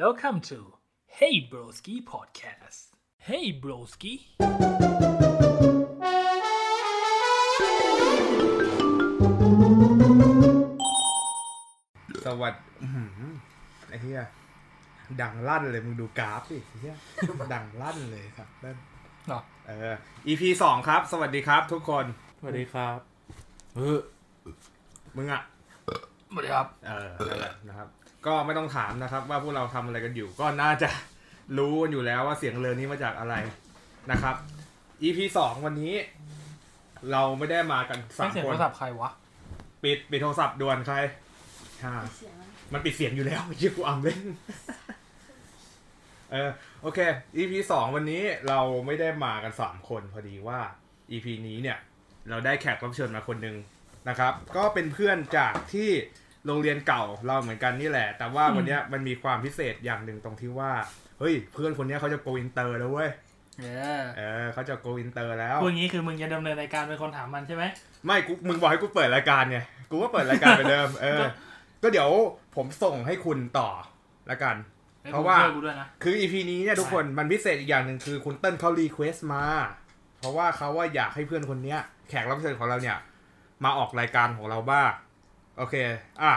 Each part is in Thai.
Welcome to Hey Broski Podcast. Hey Broski. สวัสดีอื้อหือไอ้เหี้ยดังลั่นเลยมึงดูกราฟสิไอ้เหี้ยดังลั่นเลยครับนั่นเหรอ เออ EP สองครับ สวัสดีครับทุกคน สวัสดีครับ เออมึงอะ สวัสดีครับ เออนั่นแหละนะครับ ก็ไม่ต้องถามนะครับว่าพวกเราทำอะไรกันอยู่ ก็น่าจะรู้กันอยู่แล้วว่าเสียงเรือนี้มาจากอะไรนะครับ EP สองวันนี้ เราไม่ได้มากันสาไม่มเสียงคโทนรศัพท์ใครวะ ปิดปิดโทรศัพท์ด่วนใครฮ่าเสียงมันมันปิดเสียงอยู่แล้วชื่อกูอ่ำเล่นเออโอเค EP สองวันนี้เราไม่ได้มากันสามคนพอดีว่า EP นี้เนี่ย เราได้แขกรับเชิญมาคนหนึ่งนะครับ ก็เป็นเพื่อนจากที่ โรงเรียนเก่าเราเหมือนกันนี่แหละ แต่ว่าวันเนี้ยมันมีความพิเศษอย่างหนึ่งตรงที่ว่า เฮ้ย เพื่อนคนเนี้ยเขาจะโกอินเตอร์แล้วเว้ยเออเออเขาจะโกอินเตอร์แล้วพูดอย่างนี้คือมึงจะดำเนินรายการเป็นคนถามมันใช่ไหมไม่กูมึงบอกให้กูเปิดรายการไงกูก็เปิดรายการไปเดิม เออ ก็เดี๋ยวผมส่งให้คุณต่อละกันเฮ้ยเพราะว่าช่วยกูด้วยนะคือ EP นี้เนี่ยทุกคนมันพิเศษอีกอย่างหนึ่งคือคุณเติ้ลเขา request มา เพราะว่าเขาว่าอยากให้เพื่อนคนเนี้ย แขกรับเชิญของเราเนี่ย มาออกรายการของเราบ้าง โอเค อะ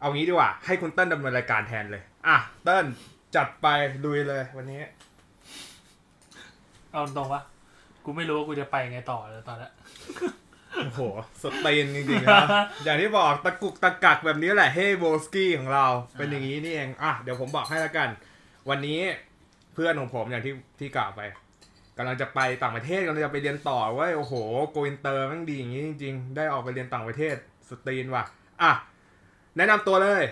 เอางี้ดีกว่า ให้คุณเติ้ลดำเนินรายการแทนเลย อะ เติ้ลจัดไปลุยเลยวันนี้ เอาตรงวะกูไม่รู้ว่ากูจะไปไงต่อเลยตอนนี้โอ้โห สเตนจริงๆนะ อย่างที่บอกตะกุกตะกักแบบนี้แหละเฮ้โบสกี้ของเรา เป็นอย่างนี้นี่เอง อะ เดี๋ยวผมบอกให้ละกัน วันนี้เพื่อนของผมอย่างที่ที่กล่าวไปกำลังจะไปต่างประเทศกำลังจะไปเรียนต่อเว้ยโอ้โห go inter มันดีอย่างนี้จริง ๆ ได้ออกไปเรียนต่างประเทศสตรีมว่ะ อะแนะนำตัวเลย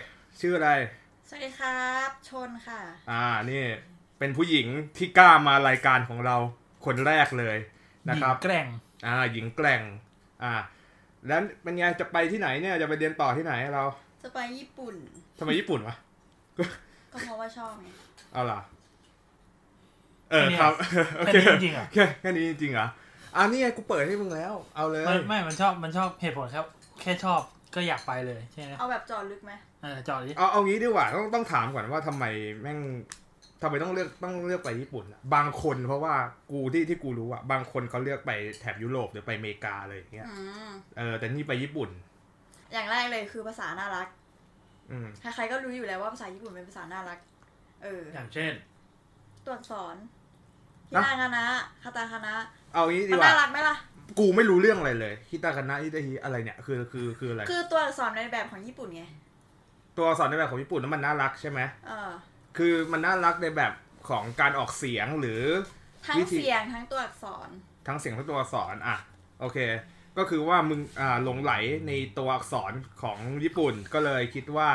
ชื่ออะไร สวัสดีครับ ชนค่ะ อ่านี่เป็นผู้หญิงที่กล้ามารายการของเราคนแรกเลยนะครับหญิงแกร่งอ่าหญิงแกร่ง อ่า แล้วเป็นไงจะไปที่ไหนเนี่ยจะไปเรียนต่อที่ไหนเราจะไปญี่ปุ่นทำไมญี่ปุ่นวะก็เพราะว่าชอบไงเอาล่ะเออครับโอแค่เคนี้จริงๆเหรอแค่แค่นี้จริงๆเหรออ่านี่ไงกูเปิดให้มึงแล้ว เอาเลยไม่ไม่มันชอบมันชอบเหตุผลครับ แค่ชอบ ก็อยากไปเลยใช่ไหมเอาแบบเจอลึกไหมเออจอดดิเอาเอางี้ดีกว่าต้องต้องถามก่อนว่าทำไมแม่งทำไมต้องเลือกต้องเลือกไปญี่ปุ่นอะบางคนเพราะว่ากูที่ที่กูรู้อะบางคนเขาเลือกไปแถบยุโรปหรือไปอเมริกาเลยอย่างเงี้ยอืมเออแต่นี่ไปญี่ปุ่น อย่างแรกเลยคือภาษาน่ารัก อืม ใครๆก็รู้อยู่แล้วว่าภาษาญี่ปุ่นเป็นภาษาน่ารัก เออ อย่างเช่น ตัวอักษรฮินาคานะคาตาคานะเอางี้ดีมันกว่า น่ารักไหมล่ะ กูไม่รู้เรื่องอะไรเลยฮิตาคานะฮิตาฮิอะไรเนี่ยคือคือคืออะไร คือตัวอักษรในแบบของญี่ปุ่นไง ตัวอักษรในแบบของญี่ปุ่นนั้นมันน่ารักใช่ไหมเออ คือมันน่ารักในแบบของการออกเสียงหรือ ทั้งวิธี เสียงทั้งตัวอักษร ทั้งเสียงทั้งตัวอักษรอะโอเค ก็คือว่ามึงอ่าหลงไหลในตัวอักษรของญี่ปุ่นก็เลยคิดว่า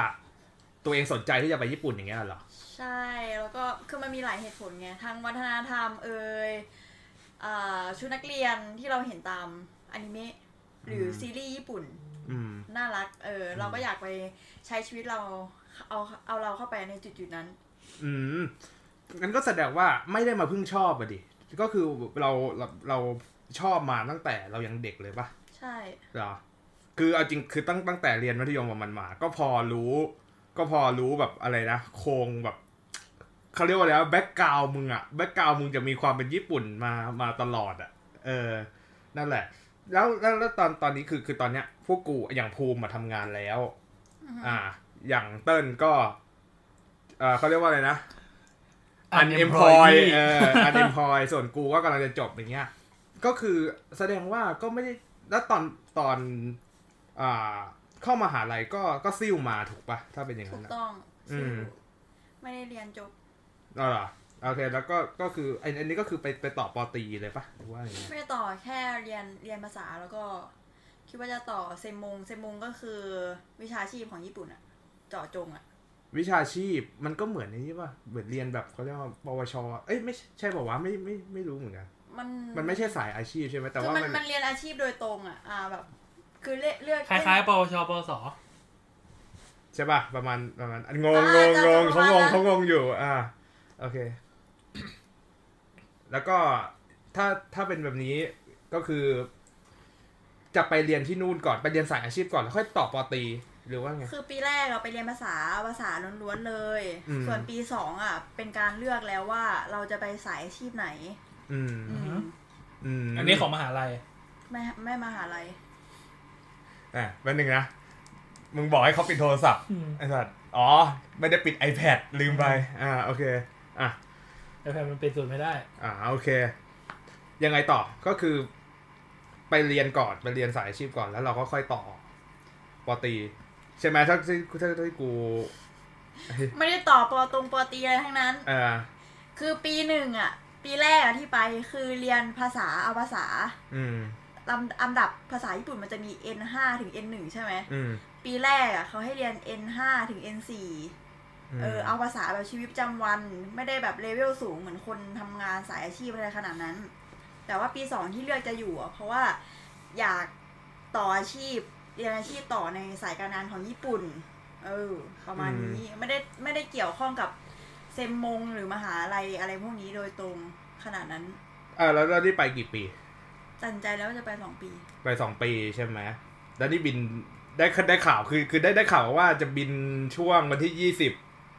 ตัวเองสนใจที่จะไปญี่ปุ่นอย่างเงี้ยเหรอ ใช่ แล้วก็คือมันมีหลายเหตุผลไง ทั้งวัฒนธรรมเอ่ยอ่า ชุดนักเรียนที่เราเห็นตามอนิเมะหรืออมซีรีส์ญี่ปุ่นอืมน่ารัก เออ เราก็อยากไปใช้ชีวิตเราเอาเอาเราเข้าไปในจุดๆนั้น อืมงั้นก็แสดงว่าไม่ได้มาเพิ่งชอบอะดิ ก็คือเราเราเราชอบมาตั้งแต่เรายังเด็กเลยปะใช่เหรอคือเอาจริงคือตั้งตั้งแต่เรียนมัธยมมันมา ก็พอรู้ ก็พอรู้แบบอะไรนะโครงแบบ เขาเรียกว่าอะไร background มึงอะ background มึงจะมีความเป็นญี่ปุ่นมามาตลอดอะเออ นั่นแหละ แล้วแล้วแล้วตอนตอนนี้คือคือตอนเนี้ย พวกกูอย่างภูมิมาทำงานแล้ว อ่า อย่างเติ้ลก็เออเขาเรียกว่าอะไรนะ unemploy เออ unemploy ส่วนกูก็กำลังจะจบอย่างเงี้ย ก็คือแสดงว่าก็ไม่ได้แล้วตอนตอนอ่าเข้ามาหาลัยก็ก็ซิ่วมาถูกปะถ้าเป็นอย่างถูนั้นกนะต้อง อืม ไม่ได้เรียนจบ อ๋อเหรอโอเคแล้วก็ก็คือไอ้อันนี้ก็คือไปไปต่อปอตรีเลยปะหรือว่าอย่างเงี้ยไม่ได้ต่อแค่เรียนเรียนภาษาแล้วก็ คิดว่าจะต่อเซมงเซมงก็คือวิชาชีพของญี่ปุ่นอะเจาะจงอะวิชาชีพมันก็เหมือนในนี้ป่ะเหมือนเรียนแบบเขาเรียกว่าปวชเอ้ยไม่ใช่ใช่ป่าวะไม่ไม่ไม่รู้เหมือนกัน มันมันไม่ใช่สายอาชีพใช่ไหมแต่คือว่ามันมันมันเรียนอาชีพโดยตรงอะอ่าแบบ คือเลือกเลือกคล้ายๆปวชปวส ใช่ป่ะประมาณประมาณอันงงอ่างงจะงงจะเขางงประมาณนั้นเขางงอยู่อ่า โอเค แล้วก็ถ้าถ้าเป็นแบบนี้ก็คือ จะไปเรียนที่นู่นก่อนไปเรียนสายอาชีพก่อนแล้วค่อยต่อปอตรีหรือว่าไง คือปีแรกเราไปเรียนภาษาภาษาล้วนๆเลย อืม ส่วนปีสองอะ เป็นการเลือกแล้วว่าเราจะไปสายอาชีพไหน อืมอืมอืมอันนี้ของมหาลัย ไม่ไม่มหาลัย อะแป๊บนึงนะ มึงบอกให้เขาปิดโทรศัพท์อืม ไอ้สัตว์อ๋อ ไม่ได้ปิด iPad ลืมไป อ่า โอเค อะไอแพดมันเป็นสูตรไม่ได้ อ่าโอเค ยังไงต่อก็คือ ไปเรียนก่อนไปเรียนสายอาชีพก่อนแล้วเราก็ค่อยต่อปอตรีใช่ไหมถ้าที่ถ้าที่กูไม่ได้ต่อปอตรงปอตรีอะไรทั้งนั้นเออคือปีหนึ่งอะ ปีแรกอะที่ไปคือเรียนภาษาเอาภาษา อืมลำอันดับภาษาญี่ปุ่นมันจะมี N 5 ถึง N 1 ใช่ไหม อืม ปีแรกอะเขาให้เรียน N 5 ถึง N 4 เออเอาภาษาแบบชีวิตประจำวัน ไม่ได้แบบเลเวลสูงเหมือนคนทำงานสายอาชีพอะไรขนาดนั้น แต่ว่าปีสองที่เลือกจะอยู่อะเพราะว่าอยากต่ออาชีพเรียนอาชีพต่อในสายการงานของญี่ปุ่น เออ ประมาณนี้ไม่ได้ไม่ได้เกี่ยวข้องกับเซมมงหรือมหาลัยอะไรพวกนี้โดยตรงขนาดนั้นอ่าแล้วเราได้ไปกี่ปีตัดสินใจแล้วว่าจะไปสองปี ไปสองปีใช่ไหมแล้วนี่บินได้ได้ข่าวคือคือได้ได้ข่าวว่าจะบินช่วงวันที่ยี่สิบ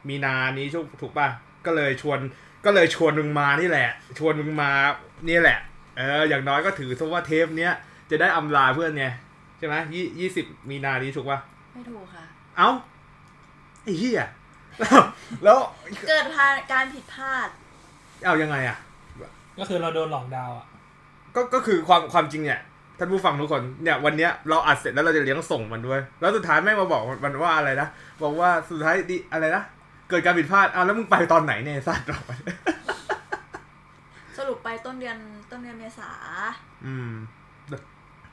มีนานี้ช่วงถูกป่ะก็เลยชวนก็เลยชวนมึงมานี่แหละ ชวนมึงมานี่แหละ เออ อย่างน้อยก็ถือซะว่าเทปเนี้ยจะได้อำลาเพื่อนไงใช่ไหมยี่ยี่สิบมีนานี้ถูกป่ะไม่ถูกค่ะ เอ้าไอ้เหี้ยแล้วแล้วเกิดพาการผิดพลาด เอายังไงอะ ก็คือเราโดนหลอกดาวน์อะ ก็ก็คือความความจริงเนี่ยท่านผู้ฟังทุกคนเนี่ยวันเนี้ยเราอัดเสร็จแล้วเราจะเลี้ยงส่งมันด้วย แล้วสุดท้ายแม่งมาบอกมันว่าอะไรนะบอกว่าสุดท้ายดิอะไรนะ เกิดการผิดพลาดอ้าวแล้วมึงไปตอนไหนเนี่ยไอ้สัตว์เราสรุปไปต้นเดือนต้นเดือนเมษาอืม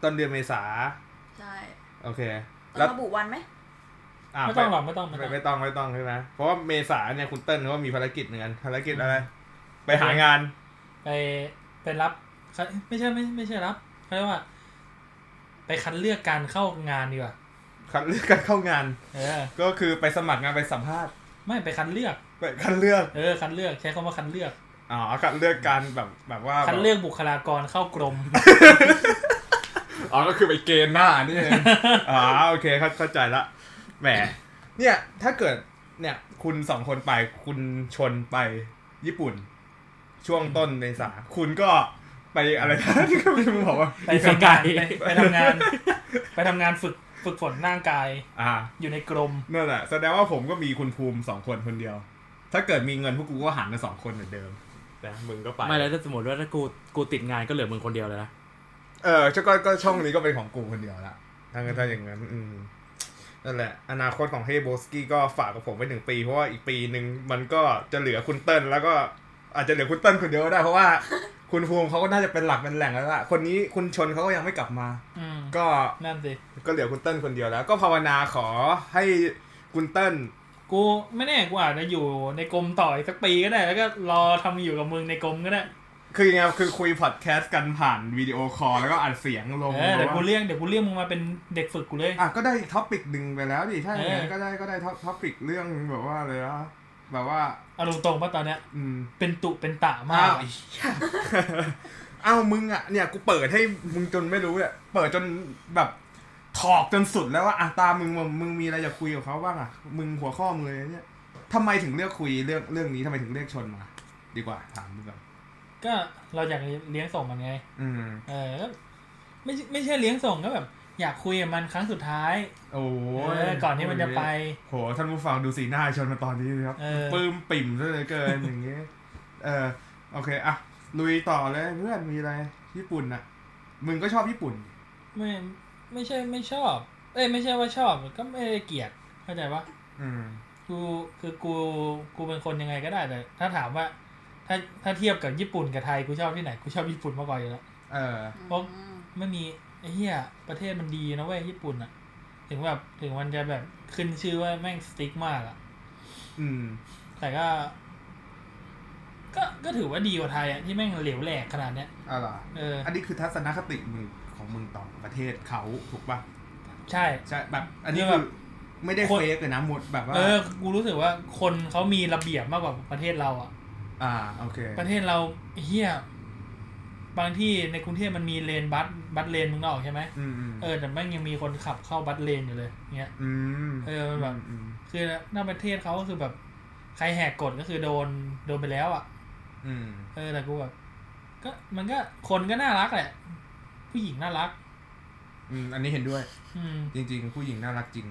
ต้นเดือนเมษาใช่โอเคต้อแล้วงระบุวันไหมอะไม่ต้องหรอกไม่ต้องไม่ไม่ต้องไม่ต้องไม่ต้องใช่ไหมเพราะว่าเมษาเนี่ยคุณเติ้ลเขาก็มีภารกิจเหมือนกันภารกิจอะไร ไปหางาน ไปไปรับเขาไม่ใช่ไม่ไม่ใช่รับเขาเรียกว่า ไปคัดเลือกการเข้างานดีกว่าคัดเลือกการเข้างานเออก็คือไปสมัครงานไปสัมภาษณ์ ไม่ไปคัดเลือกไปคัดเลือก เออคัดเลือกใช้คำว่าคัดเลือกอ๋อคัดเลือกการแบบแบบว่าคัดเลือกบุคลากรเข้ากรมอ๋อก็คือไปเกณฑ์หน้านี่เองอ๋อโอเคเข้าเข้าใจละแหมเนี่ยถ้าเกิดเนี่ย คุณสองคนไปคุณชนไปญี่ปุ่น ช่วงต้นเมษาคุณก็ไปอะไรนะที่เขาไม่บอกว่าไปทำงานไปไปทำงาน ไปทำงานฝึก ฝึกฝนร่างกายอ่า อยู่ในกรมนั่นแหละแสดงว่าผมก็มีคุณภูมิสองคนคนเดียว ถ้าเกิดมีเงินพวกกูก็หันกันสองคนเหมือนเดิมนะมึงก็ไปไม่แล้วถ้าสมมติว่าถ้ากูกูติดงานก็เหลือมึงคนเดียวเลยนะเออก็ก็ก็ช่องนี้ก็เป็นของกูคนเดียวละถ้างั้นถ้าอย่างนั้นอืมนั่นแหละ อนาคตของเฮโบสกี้ก็ฝากกับผมไว้หนึ่งปี เพราะว่าอีกปีหนึ่งมันก็จะเหลือคุณเติ้ลแล้วก็อาจจะเหลือคุณเติ้ลคนเดียวก็ได้เพราะว่า คุณภูมิเขาก็น่าจะเป็นหลักเป็นแหล่งแล้วล่ะ คนนี้คุณชนเขาก็ยังไม่กลับมาอืมก็นั่นสิ ก็เหลือคุณเติ้ลคนเดียวแล้ว ก็ภาวนาขอให้คุณเติ้ลกูไม่แน่กูอาจจะอยู่ในกรมต่ออีกสักปีก็ได้ แล้วก็รอทำอยู่กับมึงในกรมก็ได้ คือยังไงคือคุยพอดแคสต์กันผ่าน video call แล้วก็อัดเสียงลงเออเดี๋ยวกูเรียกเดี๋ยวกูเรียกมึงมาเป็นเด็กฝึกกูเลย อะก็ได้ topic หนึ่งไปแล้วดิถ้าอย่างนั้นเออก็ได้ก็ได้ topic เรื่องแบบว่าเลยนะ แบบว่าเอาตรงๆป่ะตอนเนี้ย อืม เป็นตุเป็นตะมาอ้ากวไอ้เหี้ยอ้าวมึงอะเนี่ยกูเปิดให้มึงจนไม่รู้เนี่ยเปิดจนแบบถอกจนสุดแล้วว่าอะตามมึงมึงมึงมีอะไรจะคุยกับเขาบ้างอะมึงหัวข้อมึงเลยเนี่ยทำไมถึงเลือกคุยเรื่องเรื่องนี้ทำไมถึงเลือกชนมา ดีกว่าถามมึงก่อนก็เราอยากเลี้ยงส่งมันไง อืม เออก็ไม่ใช่ไม่ใช่เลี้ยงส่งก็แบบ อยากคุยกับมันครั้งสุดท้าย โอ้เอยอก่อนที่มันจะไป โหท่านผู้ฟังดูสีหน้าชนมาตอนนี้นะครับเออปลื้มปิ่มซะเหลือเกินอย่างเงี้ยเออโอเคอะลุยต่อเลยเพื่อนมีอะไรญี่ปุ่นอะ มึงก็ชอบญี่ปุ่น ไม่ไม่ใช่ไม่ชอบ เอ้ยไม่ใช่ว่าชอบก็ไม่ได้เกลียดเข้าใจปะอืมกูคือกูกูเป็นคนยังไงก็ได้แต่ถ้าถามว่า ถ้าถ้าเทียบกับญี่ปุ่นกับไทยกูชอบที่ไหนกูชอบญี่ปุ่นมากกว่าอยู่แล้วเออเพราะไม่มีไอ้ เหี้ยประเทศมันดีนะเว้ยญี่ปุ่นอะถึงแบบถึงมันจะแบบขึ้นชื่อว่าแม่งสติ๊กมากอะอืม แต่ก็ ก็ก็ถือว่าดีกว่าไทยอะที่แม่งเหลวแหลกขนาดเนี้ยอะไรเอออันนี้คือทัศนคติมึงของมึงต่อประเทศเขาถูกป่ะใช่ใช่แบบ อันนี้คือแบคือบไม่ได้คนเฟกเลยนะหมดแบบว่าเออกูรู้สึกว่าคนเขามีระเบียบมากกว่าประเทศเราอะอ่าโอเค ประเทศเราเฮีย บางที่ในกรุงเทพมันมีเลนบัสบัสเลนมึงออกใช่ไหมอืมอืมเออแต่แม่งยังมีคนขับเข้าบัสเลนอยู่เลยเงี้ยอืมเออมันแบบอืมคือหน้าประเทศเขาก็คือแบบ ใครแหกกฎก็คือโดนโดนไปแล้วอะอืมเออแต่กูแบบก็มันก็คนก็น่ารักแหละ ผู้หญิงน่ารัก อืม อันนี้เห็นด้วย อืม จริง ๆ ผู้หญิงน่ารักจริง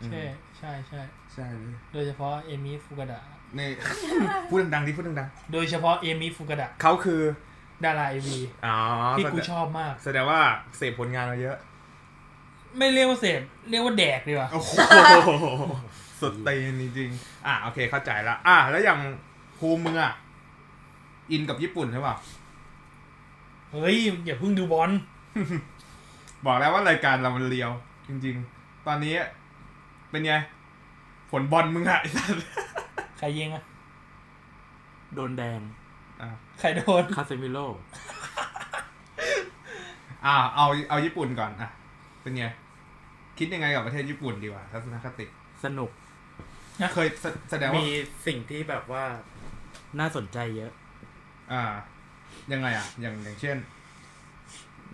อืมใช่ใช่ใช่ใช่เลยโดยเฉพาะเอมิฟุกดะนี่พูดดังๆดิพูดดังโดยเฉพาะเอมิฟุกดะๆเขาคือ ดาราเอวีอ๋อที่กูแสดงชอบมาก แสดงว่าเสพผลงานมาเยอะ ไม่เรียกว่าเสพเรียกว่าแดกดีกว่าโอ้โหสุดตีนจริงๆอะโอเคเข้าใจละอะแล้วอย่างภูมิมึงอะ อินกับญี่ปุ่นใช่ป่ะเฮ้ย อย่าเพิ่งดูบอลบอกแล้วว่ารายการเรามันเลียว จริง ๆ ตอนนี้เป็นไง ผลบอลมึงอะไอ้สัสใครยิงอะโดนแดงอะ ใครโดน คาเซมิโลอะเอาเอาญี่ปุ่นก่อนอะ เป็นไง คิดยังไงกับประเทศญี่ปุ่นดีกว่าทัศนคติ สนุก เคยแสแสดงว่ามีสิ่งที่แบบว่าน่าสนใจเยอะ อ่า ยังไงอะ อย่างอย่างเช่น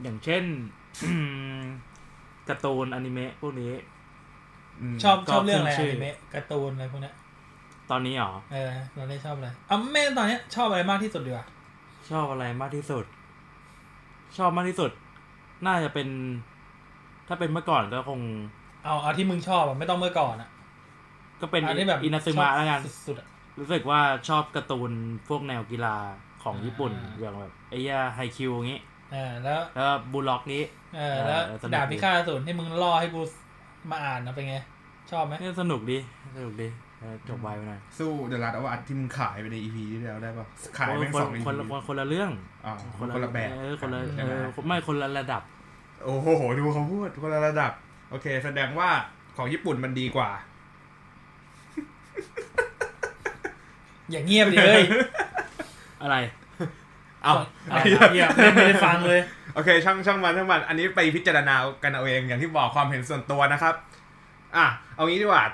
อย่างเช่นอืมการ์ตูนอนิเมะพวกนี้มชอบก็ชอบเรื่องอะไรขึ้อนชื่อนิเมะการ์ตูนอะไรพวกเนี้ย ตอนนี้เหรอ เออเราได้ชอบอะไรอะแม่ตอนเนี้ยชอบอะไรมากที่สุดดีกว่าชอบอะไรมากที่สุด ชอบมากที่สุด น่าจะเป็น ถ้าเป็นเมื่อก่อนก็คง เอาเอาที่มึงชอบอะไม่ต้องเมื่อก่อนอะ ก็เป็นอันที่แบบอินาซึมะแล้วกันสุดๆอะรู้สึกว่าชอบการ์ตูนพวกแนวกีฬาของญี่ปุ่นอ่าอย่างแบบไอ้ยาไฮคิวงี้เออแล้วแล้วก็บูลล็อกนี้เออแล้วเออสนุกดาบพิฆาตอสูรที่มึงล่อให้กูมาอ่านนะเป็นไง ชอบไหมนี่สนุกดีสนุกดีเออ จบไวไปหน่อยสู้เดอะลัดเอาอัดที่มึงขายไปในอีพีที่แล้วได้ป่ะขายแม่งคนสองอีคนพีละคนคนละเรื่องอ๋อคนละแบบเออคนละใช่เอไหมอไม่คนละระดับ โอ้โหดูเขาพูดคนละระดับ โอเค แสดงว่าของญี่ปุ่นมันดีกว่า อย่างเงียบดิเลย อะไร เอาอะเงียบไม่ไม่ได้ฟังเลย โอเค ช่างช่างมันช่างมัน อันนี้ไปพิจารณากันเอาเองอย่างที่บอกความเห็นส่วนตัวนะครับ อะเอางี้ดีกว่า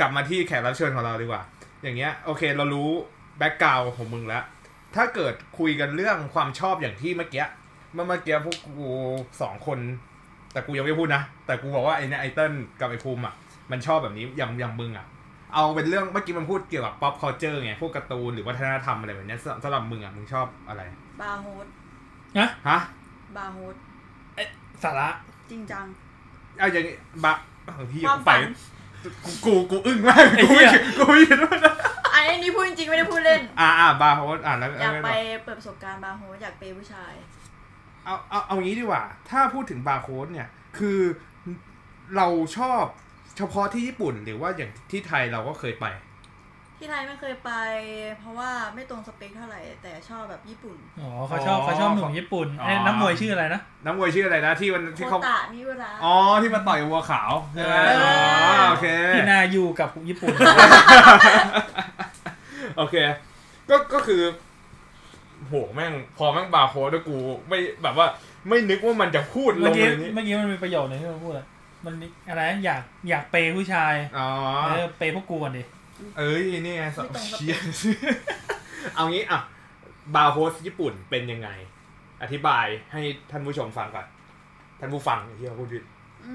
กลับมาที่แขกรับเชิญของเราดีกว่า อย่างเงี้ยโอเคเรารู้แบ็กกราวของมึงแล้ว ถ้าเกิดคุยกันเรื่องความชอบอย่างที่เมื่อกี้เมื่อเมื่อกี้พวกกูสองคน แต่กูยังไม่พูดนะ แต่กูบอกว่าไอ้เนี่ยไอเติ้ลกับไอภูมิอะมันชอบแบบนี้อย่างอย่างมึงอะเอาเป็นเรื่องเมื่อกี้มันพูดเกี่ยวกับ pop culture ไงพวกการ์ตูนหรือวัฒนธรรมอะไรแบบเนี้ยสำสำหรับมึงอะมึงชอบอะไร บาร์โฮสนะฮะบาร์โฮสสาระจริงจังเอาอย่างงี้บะเออพี่ความไปฝัน กูกูกูอึ้งมาก กูไม่คิดกูไม่คิดว่านะอันนี้พูดจริงๆไม่ได้พูดเล่น อ่าอ่าบาร์ host อ่าแล้วอยากไปแล้วเปิดประสบการณ์บาร์ host อยาก pay ผู้ชาย เอเอาเอางี้ดีกว่า ถ้าพูดถึงบาร์ host เนี่ย คือเราชอบเฉพาะที่ญี่ปุ่นหรือว่าอย่างที่ไทยเราก็เคยไป ที่ไทยไม่เคยไป เพราะว่าไม่ตรงสเปคเท่าไหร่ แต่ชอบแบบญี่ปุ่น อ๋อเขาชอบเขาชอบหนุ่มญี่ปุ่นอ๋อ เอ้ยนักมวยชื่ออะไรนะ น้ำมวยชื่ออะไรนะที่มันโคที่เขาตะมิวระ อ๋อที่มาต่อยกับวัวขาวใช่ไหมเอออ๋ อ๋อโอเคที่นาอยู่กับญี่ปุ่น โอเค ก็ ก็คือ โห แม่ง พอแม่งบาร์โฮสแล้วกู ไม่ แบบว่า ไม่นึกว่ามันจะพูดลเมื่องกี้เลยนี่เมื่อกี้มันมีประโยชน์หนึ่งที่มันพูดอะมันอะไรนะอยากอยากเปย์ผู้ชาย อ๋อ เออเปย์พวกกูก่อนดิ เอ้ยนี่ไงไม่ตรงสเชีเปยคเอางี้อะบาร์โฮสญี่ปุ่นเป็นยังไง อธิบายให้ท่านผู้ชมฟังก่อน ท่านผู้ฟังที่เขาพูดผิดอื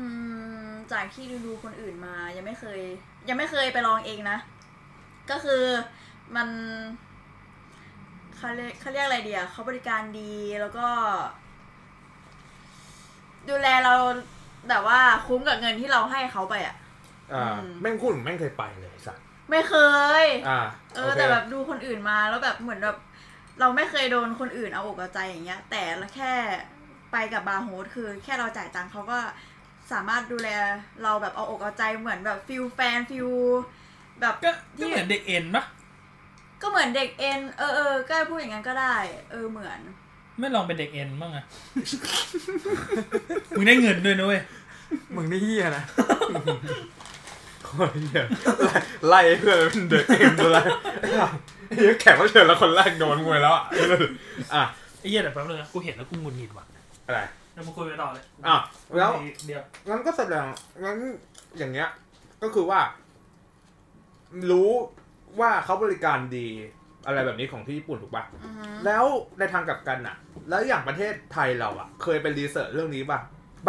มจากที่ดูดูคนอื่นมา ยังไม่เคย ยังไม่เคยไปลองเองนะ ก็คือมันเขาเรียกเขาเรียกอะไรเดียเขาบริการดีแล้วก็ ดูแลเราแบบว่าคุ้มกับเงินที่เราให้เขาไปอะอ่าอืมแม่งพูดเหมือนแม่งเคยไปเลยสัส ไม่เคย อ่าโอเคแต่แบบดูคนอื่นมาแล้วแบบเหมือนแบบเราไม่เคยโดนคนอื่นเอาอกเอาใจอย่างเงี้ย แต่แค่ไปกับบาร์ host คือ แค่เราจ่ายตังค์เขาก็สามารถดูแลเราแบบเอาอกเอาใจเหมือนแบบ feel แฟน feel แบบก็ก็เหมือนเด็ก en ปะก็เหมือนเด็ก en เออเออก็พูดอย่างนั้นก็ได้ เออเหมือน ไม่ลองเป็นเด็ก en บ้างอะมึงได้เงินด้วยนะเว้ยมึงนี่เฮียนะโคตรเหี้ย ไล่ไล่เพื่อนเป็นเด็กเอ็มอะไรไอ้เหี้ยแขกรับเชิญแล้วคนแรกโดนมวยแล้วอะอะไอ้เหี้ยแต่แป๊บนึงนะกูเห็นแล้วกูหงุดหงิดว่ะอะไรแล้วมาคุยไปต่อเลยอะแล้วเดี๋ยวงั้นก็แสดงงั้นอย่างเงี้ย ก็คือว่า รู้ว่าเขาบริการดีอะไรแบบนี้ของที่ญี่ปุ่นถูกปะอือฮึแล้วในทางกลับกันอะแล้วอย่างประเทศไทยเราอะเคยไปรีเสิร์ชเรื่องนี้ปะ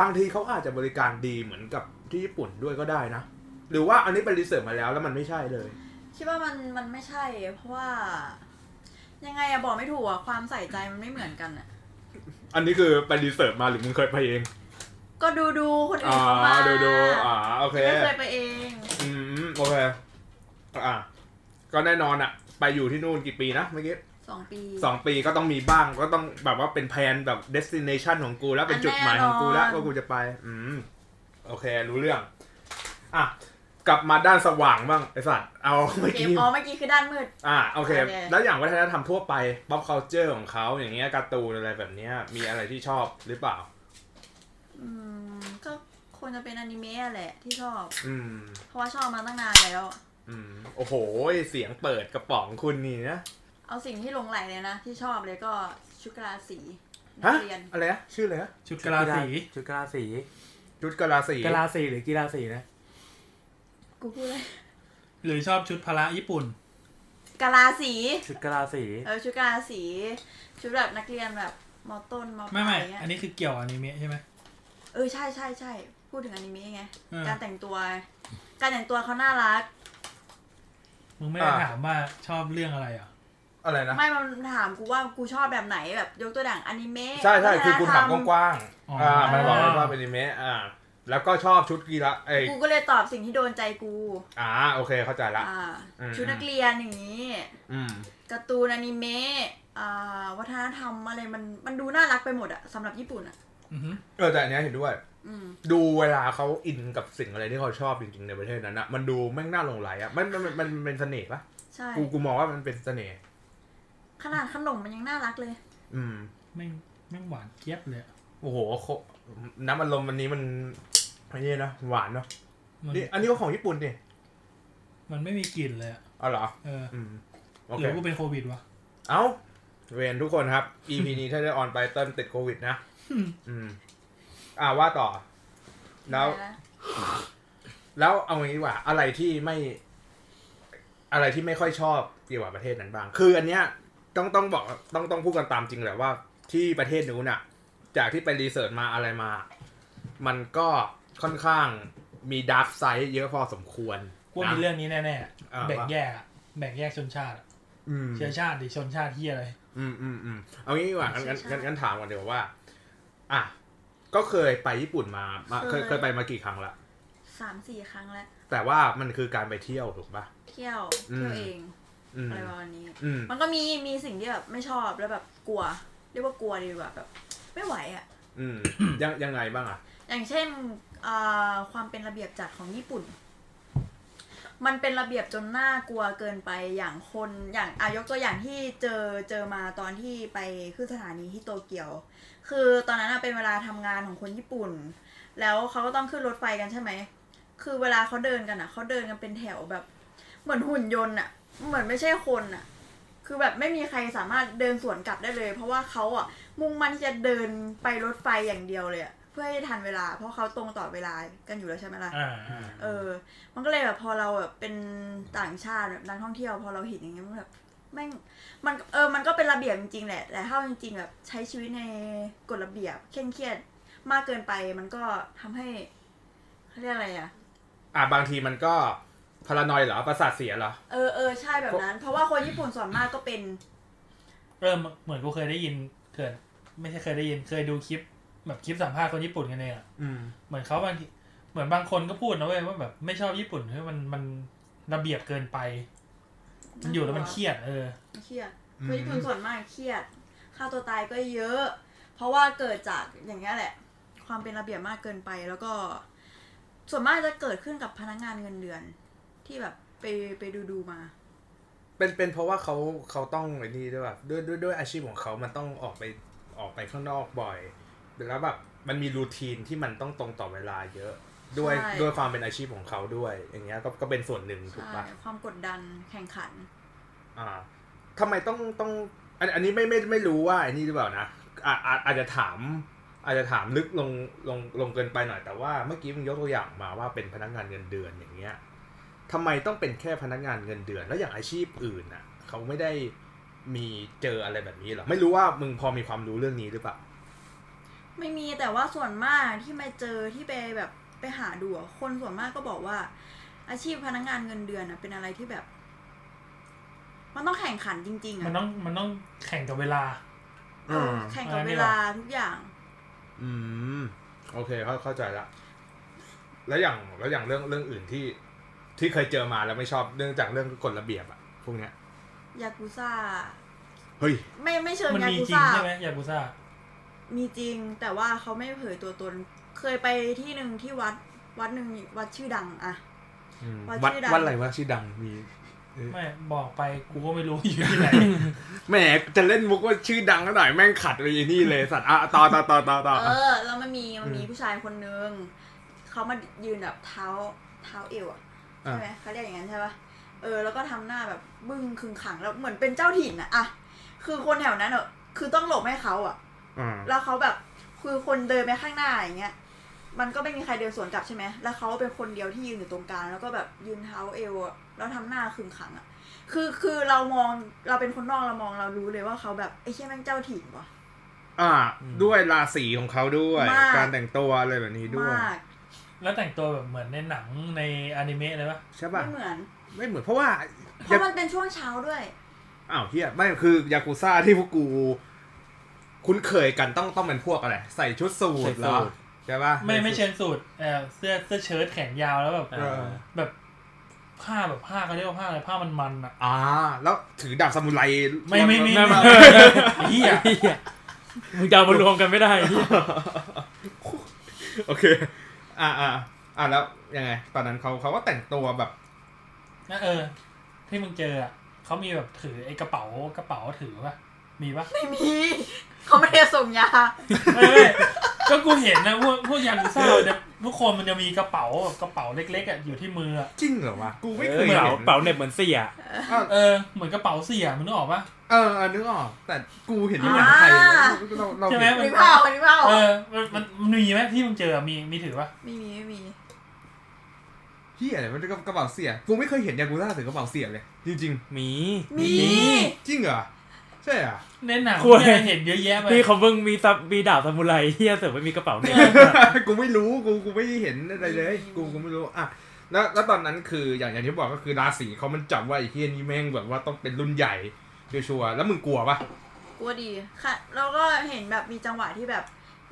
บางทีเขาอาจจะบริการดีเหมือนกับที่ญี่ปุ่นด้วยก็ได้นะ หรือว่าอันนี้ไปรีเสิร์ชมาแล้วแล้วมันไม่ใช่เลย คิดว่ามันมันไม่ใช่ เพราะว่า ยังไงอะบอกไม่ถูกอะความใส่ใจมันไม่เหมือนกันอะอันนี้คือไปรีเสิร์ชมาหรือมึงเคยไปเอง ก็ดูดูคนอื่อ่านเขามาดูดูอ่าโอเคไม่เคยไปเอง อืมโอเคอ่าก็แน่นอนอะไปอยู่ที่นู่นกี่ปีนะเมื่อกี้สองปีสองปีก็ต้องมีบ้างก็ต้องแบบว่าเป็นแพลนแบบ destination ของกูแล้วเป็นจุดหมายของกูแล้วอันแน่นอนว่ากูจะไป อืม โอเค รู้เรื่อง อะ กลับมาด้านสว่างบ้างไอสัตว์เอาเมื่อเกมกี้อ๋อเมื่อกี้คือด้านมืด อะโอเคโอเค แล้วอย่างวัฒนธรรมทั่วไป pop culture ของเขาอย่างเงี้ยการ์ตูนอะไรแบบเนี้ยมีอะไรที่ชอบหรือเปล่า อืมก็ควรจะเป็นอนิเมะแหละที่ชอบ อืม เพราะว่าชอบมาตั้งนานแล้ว อืมโอ้โหเสียงเปิดกระป๋องคุณนี่นะเอาสิ่งที่หลงไหลเลยนะที่ชอบเลยก็ชุดกะลาสีนัฮะกเรียนอะไรนะชื่ออะไรนะชุดกะลาสีชุดกะลาสีชุดกะลาสีกะลาสีหรือกีฬาสีนะ กูพูดเลยหรือชอบชุดพละญี่ปุ่น กะลาสี ชุดกะลาสีเออชุดกะลาสี ชุดแบบนักเรียนแบบมอต้นมอปไม่ลาไม่ยเงี้ยอันนี้คือเกี่ยวกับอนิเมะใช่ไหม เออใช่ใช่ใช่พูดถึงอนิเมะไงเออ การแต่งตัว การแต่งตัวเขาน่ารัก มึงไม่ได้ถามว่าชอบเรื่องอะไรอะ อะไรนะ ไม่มันถามกูว่ากูชอบแบบไหนแบบยกตัวอย่างอนิเมะใช่ใช่คือคุณถามวัฒนธรรกว้างอ๋อๆอ่อ่า มันบอกว่าชอบอนิเมะอ่า แล้วก็ชอบชุดกีฬาเอ้ยกูก็เลยตอบสิ่งที่โดนใจกู อ่าโอเคเข้าใจละอ่าอืมชุดนักเรียนอย่างนี้ อืมการ์ตูนอนิเมะอ่าวัฒนธรรมอะไรมันมันดูน่ารักไปหมดอะสำหรับญี่ปุ่นอะอือฮึเออแต่อันเนี้ยเห็นด้วยอืมดูเวลาเขาอินกับสิ่งอะไรที่เขาชอบจริงๆในประเทศนั้นอะมันดูแม่งน่าหลงไหลอะมันมันมันมันเป็นเสน่ห์ปะใช่กูกูมองว่ามันเป็นเสน่ห์ขนาดขนมมันยังน่ารักเลย อืมแม่งแม่งหวานเจี๊ยบเลยอะโอ้โหโคน้ำอัดลมวันนี้มันไอ้นี่นะหวานเนาะมันนี่อันนี้ก็ของญี่ปุ่นดิมันไม่มีกลิ่นเลยอะอ๋อเหรอเอออืมโอหเครือกูเป็นโควิดวะ เอ้าเวนทุกคนครับ EP นี้ถ้าได้ออนไปเติ้ลติดโควิดนะอืมอ่าว่าต่อ แล้วนะแล้วเอางี้ดีกว่า อะไรที่ไม่ อะไรที่ไม่ค่อยชอบเกี่ยวกับประเทศนั้นบ้าง คืออันเนี้ยต้องต้องบอกต้องต้องพูดกันตามจริงแหละว่า ที่ประเทศนู้นน่ะ จากที่ไปรีเสิร์ชมาอะไรมา มันก็ ค่อนข้างมีดาร์กไซด์เยอะพอสมควรกูว่ามีนะเรื่องนี้แน่อ่าๆแบ่งแยกอะแบ่งแยกชนชาติอะอืมเชื้อชาติดิชนชาติที่อะไรอืมอืมอืมเอางี้ดีกว่างั้นงั้นงั้นงั้นถามก่อนเดี๋ยวาว่า อะก็เคยไปญี่ปุ่นมามาเคยเคยไปมากี่ครั้งละสามสี่ครั้งแล้วแต่ว่ามันคือการไปเที่ยวถูกปะเที่ยวอืมเที่ยวเองอืมอะไรประมาณนี้อืมมันก็มีมีสิ่งที่แบบไม่ชอบแล้วแบบกลัว เรียกว่ากลัวดีกว่าแบบ ไม่ไหวอะ อืมยังยังไงบ้างอะ อย่างเช่นความเป็นระเบียบจัดของญี่ปุ่น มันเป็นระเบียบจนน่ากลัวเกินไปอย่างคนอย่างอายกตัวอย่างที่เจอเจอมาตอนที่ไปขึ้นสถานีที่โตเกียว คือตอนนั้นเป็นเวลาทำงานของคนญี่ปุ่น แล้วเขาก็ต้องขึ้นรถไฟกันใช่ไหมคือเวลาเขาเดินกันอะเขาเดินกันเป็นแถวแบบ เหมือนหุ่นยนต์อะ เหมือนไม่ใช่คนอะ คือแบบไม่มีใครสามารถเดินสวนกลับได้เลย เพราะว่าเขาอะ มุ่งมั่นที่จะเดินไปรถไฟอย่างเดียวเลยอะเพื่อให้ทันเวลา เพราะเขาตรงต่อเวลากันอยู่แล้วใช่ไหมล่ะอ่าเออ มันก็เลยแบบพอเราแบบเป็นต่างชาติแบบนักท่องเที่ยวพอเราเห็นอย่างเงี้ยมันแบบแม่งมันเออมันก็เป็นระเบียบจริงๆแหละแต่ถ้าจริงๆแบบใช้ชีวิตในกฎระเบียบเคร่งเครียดมากเกินไปมันก็ทำให้เขาเรียกอะไรอะ อะบางทีมันก็พารานอยเหรอประสาทเสียเหรอ เออเออใช่แบบนั้น เพราะว่าคนญี่ปุ่นส่วนมากก็เป็นเออเหมือนกูเคยได้ยินเกิด ไม่ใช่เคยได้ยินเคยดูคลิป แบบคลิปสัมภาษณ์คนญี่ปุ่นกันเองอะอืมเหมือนเขาบางทีเหมือนบางคนก็พูดนะเว้ยว่าแบบไม่ชอบญี่ปุ่นเพราะมันมันระเบียบเกินไป มันอยู่แล้วมันเครียด เออเครียดอืมคนญี่ปุ่นส่วนมากเครียดค่าตัวตายก็เยอะ เพราะว่าเกิดจากอย่างเงี้ยแหละ ความเป็นระเบียบมากเกินไปแล้วก็ ส่วนมากจะเกิดขึ้นกับพนักงานเงินเดือน ที่แบบไปไปดูดูๆมา เป็นเป็นเพราะว่าเขาเขาต้องไอ้นี่ด้วยแบบด้วยด้วยด้วยอาชีพของเขามันต้องออกไป ออกไปข้างนอกบ่อย แล้วแบบมันมีรูทีนที่มันต้องตรงต่อเวลาเยอะ ด้วยใช่ ด้วยความเป็นอาชีพของเขาด้วย อย่างเงี้ยก็ก็เป็นส่วนหนึ่งถูกใช่ปะ ความกดดันแข่งขัน อ่าทำไมต้องต้องอันอันนี้ไม่ไม่ไม่รู้ว่าไอ้นี่หรือเปล่านะอ่าอาอาจจะถาม อาจจะถามลึกลงลงลงเกินไปหน่อยแต่ว่าเมื่อกี้มึงยกตัวอย่างมาว่าเป็นพนักงานเงินเดือนอย่างเงี้ยทำไมต้องเป็นแค่พนักงานเงินเดือน แล้วอย่างอาชีพอื่นน่ะเขาไม่ได้ มีเจออะไรแบบนี้หรอ ไม่รู้ว่ามึงพอมีความรู้เรื่องนี้หรือเปล่า ไม่มีแต่ว่าส่วนมากที่มาเจอที่ไปแบบไปหาดูอะคนส่วนมากก็บอกว่า อาชีพพนักงานเงินเดือนอะเป็นอะไรที่แบบ มันต้องแข่งขันจริงๆมันอะต้องมันต้องแข่งกับเวลาเออแข่งกับอันนี้เวลาทุกอย่าง อืม โอเคเข้าเข้าใจละแล้วอย่างแล้วอย่างเรื่องเรื่องอื่นที่ที่เคยเจอมาแล้วไม่ชอบเนื่องจากเรื่องกฎระเบียบอะพวกเนี้ย ยากุซ่า เฮ้ย ไม่ไม่เชิงมันยามีกุจริงซ่า ใช่ไหมยากุซ่า มีจริงแต่ว่าเขาไม่เผยตัวตน เคยไปที่หนึ่งที่วัด วัดหนึ่งวัดชื่อดังอะวัดวัดชื่อดัง วัดอะไรวะชื่อดังมีไม่บอกไปกูก็ไม่รู้อยู่ที่ไหน แหมจะเล่นมุกว่าชื่อดังก็หน่อยแม่งขัดไปอีนี่เลยสัตว์อะต่อต่อต่อต่อต่อเออ แล้วมันมีมันมีผู้ชายคนนึงเขามายืนแบบเท้าเท้าเอวอะใช่ไหมเขาเรียกอย่างนั้นใช่ปะ เออ แล้วก็ทำหน้าแบบบึ้งคึงขังแล้วเหมือนเป็นเจ้าถิ่นอะอะคือคนแถวนั้นอะคือต้องหลบให้เขาอะอ่าแล้วเขาแบบคือคนเดินไปข้างหน้าอย่างเงี้ย มันก็ไม่มีใครเดินสวนกลับใช่ไหมแล้วเขาเป็นคนเดียวที่ยืนอยู่ตรงกลางแล้วก็แบบยืนเท้าเอวอะแล้วทำหน้าขึงขังอะคือคือเรามองเราเป็นคนนอกเรามองเรารู้เลยว่าเขาแบบไอ้เชี่ยแม่งเจ้าถิ่นวะอ่า ด้วยราศีของเขาด้วยมากการแต่งตัวอะไรแบบนี้ด้วยมากแล้วแต่งตัวแบบเหมือนในหนังในอนิเมะเลยปะใช่ป่ะไม่เหมือน ไม่เหมือนเพราะว่าเพราะมันเป็นช่วงเช้าด้วยอ้าวเฮียไม่คือยากุซ่าที่พวกกู คุ้นเคยกันต้องต้องเป็นพวกอะไร ใส่ชุดสูใส่ทสูเหรอทใช่ป่ะไม่ไม่เชิงสูตรเออเสื้อเสื้อเชิ้ตแขนยาวแล้วแบบเออแบบผ้าแบบผ้าเขาเรียกว่าผ้าอะไรผ้ามันมันๆอะอ่า แล้วถือดาบซามูไรไม่ไม่ไม่ไม่ไม่ไม่เฮียเหี้ยมึงจะเอามารวมกันไม่ได้เหี้ยโอเค อ่าอ่าอ่าแล้วยังไง ตอนนั้นเขาเขาก็แต่งตัวแบบ นะเออ ที่มึงเจออะเขามีแบบถือไอ้กระเป๋ากระเป๋าถือปะมีปะไม่มี เขาไม่ได้ส่งยาไม่ไม่ก็กูเห็นนะพวกพวกยากุซ่าเนี่ยทุกคนมันจะมีกระเป๋ากระเป๋าเล็กๆอะอยู่ที่มืออะจริงเหรอวะกูไม่เคยเป๋าเห็นเป๋าเหน็บเหมือนเสี่ยเออเหมือนกระเป๋าเสี่ยมึงนึกออกปะเออเออนึกออก แต่กูเห็นที่หนังไทยอ่าเราเราใช่ไหมเห็นนี่เปล่านี่เปล่าเออมันมันมันมีไหมที่มึงเจอมีมีถือปะไม่มีไม่มี เฮียอะไรมันกระเป๋าเสียกูไม่เคยเห็นยากุซ่าถือกระเป๋าเสียเลยจริงมี มี ๆจริงเหรอใช่เหรอะในหนังคุย เนี่ยเห็นเยอะแยะไปพี่เขาเพิ่งมีซับมีดาบซามูไรเฮียเสือไม่มีกระเป๋าเนี่ยกูไม่รู้กูกูไม่เห็นอะไรเลยกูกูไม่รู้อะแล้วแล้วตอนนั้นคืออย่างอย่างที่บอกก็คือราศีเขามันจับว่าไอ้เฮียนี่แม่งแบบว่าต้องเป็นรุ่นใหญ่ชัวร์ๆแล้วมึงกลัวปะ กลัวดีค่ะ แล้วก็เห็นแบบมีจังหวะที่แบบ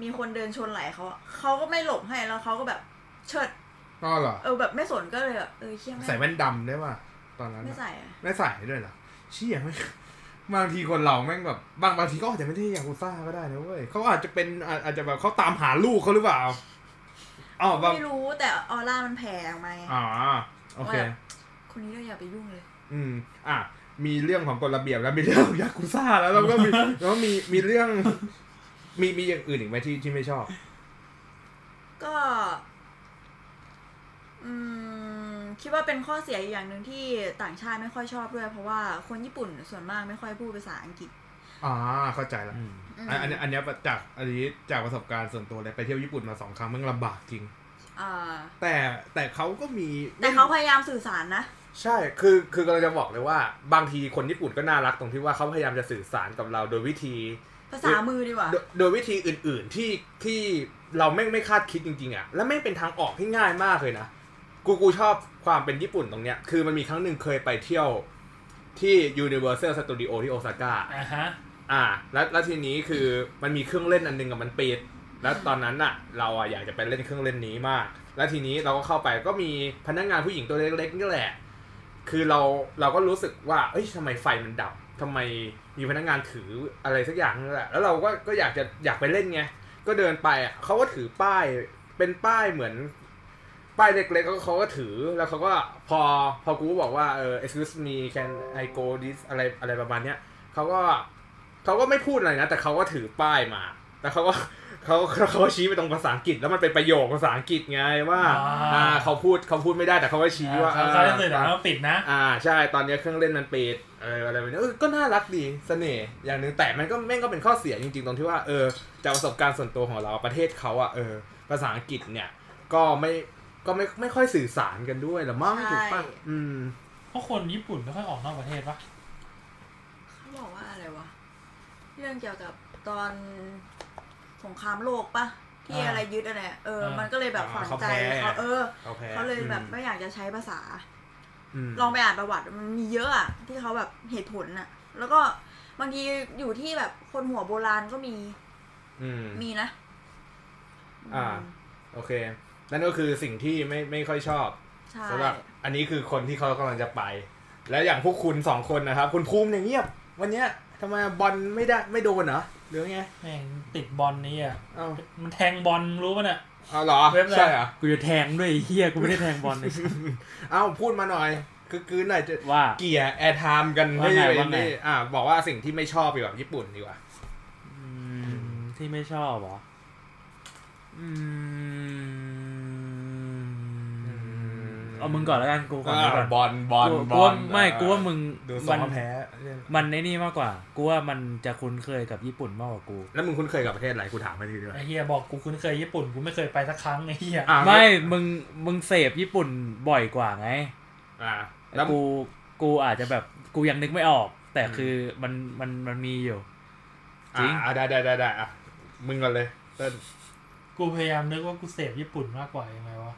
มีคนเดินชนไหลเขาอะเขาก็ไม่หลบให้แล้วเขาก็แบบเชิด ก็เหรอ เออแบบไม่สนก็เลยแบบเออเชี่ยไม่ใส่แว่นดำได้ป่ะตอนนั้นไม่อะใส่อะไม่ใส่ด้วยเหรอเชี่ยไม่บางทีคนเราแม่งแบบบางบางทีก็อาจจะไม่ได้ยากุซ่าก็ได้นะเว้ยเขาอาจจะเป็นอาอาจจะแบบเขาตามหาลูกเขาหรือเปล่าอ๋อบางไม่รู้แต่ออร่ามันแผ่ออกมาไงอ๋อโอเค คนนี้เราอย่าไปยุ่งเลย อืม อะ มีเรื่องของกฎระเบียบแล้วมีเรื่องของยากุซ่าแล้วแล้วก็มี แล้วก็มีมีเรื่อง มีมีอย่างอื่นอีกไหมที่ที่ไม่ชอบ ก็ อืมคิดว่าเป็นข้อเสียอีกอย่างหนึ่งที่ต่างชาติไม่ค่อยชอบด้วย เพราะว่าคนญี่ปุ่นส่วนมากไม่ค่อยพูดภาษาอังกฤษ อ่าเข้าใจแล้วอืมอืมอันอันนี้อันเนี้ยจากอันนี้จากประสบการณ์ส่วนตัวเลยไปเที่ยวญี่ปุ่นมาสองครั้งมันลำบากจริง อ่า แต่แต่เขาก็มีแต่เขาพยายามสื่อสารนะ ใช่คือคือกำลังจะบอกเลยว่า บางทีคนญี่ปุ่นก็น่ารักตรงที่ว่าเขาพยายามจะสื่อสารกับเราโดยวิธี ภาษามือดีกว่าโดยโดยวิธีอื่น ๆที่ที่เราไม่งไม่คาดคิดจริง ๆอะแล้วไม่งเป็นทางออกที่ง่ายมากเลยนะ กูกูชอบความเป็นญี่ปุ่นตรงเนี้ย คือมันมีครั้งหนึ่งเคยไปเที่ยวที่ Universal Studio ที่โอซาก้า อ่าฮะ อ่า แล้วแล้วทีนี้คือมันมีเครื่องเล่นอันหนึงกับมันปิด แล้วตอนนั้นน่ะ เราอะอยากจะไปเล่นเครื่องเล่นนี้มาก แล้วทีนี้เราก็เข้าไปก็มีพนักงานผู้หญิงตัวเล็กๆนี่แหละ คือเราเราก็รู้สึกว่าเอ้ยทำไมไฟมันดับทำไมมีพนักงานถืออะไรสักอย่างนั่นแหละ แล้วเราก็ก็อยากจะอยากไปเล่นไง ก็เดินไปอะเขาก็ถือป้ายเป็นป้ายเหมือน ป้ายเล็กๆแล้วเขาก็ถือแล้วเขาก็พอพอกูบอกว่าเออ excuse me can I go this อะไรอะไรประมาณเนี้ยเขาก็เขาก็ไม่พูดอะไรนะ แต่เขาก็ถือป้ายมาแล้วเขาก็เขาเขาก็ชี้ไปตรงภาษาอังกฤษแล้วมันเป็นประโยคภาษาอังกฤษไงว่าอ่าอ่าเขาพูดเขาพูดไม่ได้แต่เขาก็ชี้ว่าเขาเขาจะสื่อแต่ว่าปิดนะ อ่าใช่ตอนนี้เครื่องเล่นมันปิดอะไรอะไรแบบนี้เออก็น่ารักดีเสน่ห์อย่างหนึ่งแต่มันก็แม่งก็เป็นข้อเสียจริง ๆ ตรงที่ว่าเออจากประสบการณ์ส่วนตัวของเราประเทศเขาอะเออภาษาอังกฤษเนี่ยก็ไม่ ก็ไม่ไม่ค่อยสื่อสารกันด้วยหรือมั้งใช่ถูกปะอืมเพราะคนญี่ปุ่นไม่ค่อยออกนอกประเทศปะเรื่องเกี่ยวกับตอนสงครามโลกปะที่อ่าอะไรยึดอะไรอะเอออ่ามัมันก็เลยแบบฝังใจเขาแพ้เขาเออเขาแพ้เขาเลยแบบไม่อยากจะใช้ภาษามลองไปอ่านประวัติมันมีเยอะอะที่เขาแบบเหตุผลอะแล้วก็บางทีอยู่ที่แบบคนหัวโบราณก็มีอืมมีนะ อ่า โอเค นั่นก็คือสิ่งที่ไม่ไม่ค่อยชอบใช่สำหรับอันนี้คือคนที่เขากำลังจะไป แล้วอย่างพวกคุณสองคนนะครับ คุณภูมิอย่างเงียบ วันเนี้ยทำไมบอลไม่ได้ไม่โดนเหรอหรือไงแม่งติดบอลนี้อะเอ้ามันแทงบอลรู้ป่ะเนี่ยเอาเหรอเว็บอะไรใช่เหรอกูจะแทงด้วยไอ้เฮียกูไม่ได้แทงบอลเลยเอ้าพูดมาหน่อยคือคือหน่อยจะว่าเกลี่ยแอร์ไทม์กันว่าไงให้ว่าไงได้อ่าบอกว่าสิ่งที่ไม่ชอบเกี่ยวกับญี่ปุ่นดีกว่าอืมที่ไม่ชอบเหรออืม เอามึงก่อนแล้วกันกูก่อนกูก่อนบอลบอลกูบกูอว่าลไม่กูว่ามึงดูสมัองแพ้มันในนี่มากกว่ากูว่ามันจะคุ้นเคยกับญี่ปุ่นมากกว่ากู แล้วมึงคุ้นเคยกับประเทศอะไรกูถามมาทีเดียวไอ้เฮียบอกกูคุ้นเคยญี่ปุ่นกูไม่เคยไปสักครั้งไอ้เฮียอะไม่มึงมึงเสพญี่ปุ่นบ่อยกว่าไง อ่า แล้แล้ววกูกูอาจจะแบบกูยังนึกไม่ออก แต่อืมคือมันมันมันมีอยู่จริงอ่าได้ได้ได้ได้อะมึงก่อนเลยเต้นกูพยายามนึกว่ากูเสพญี่ปุ่นมากกว่ายังไงวะ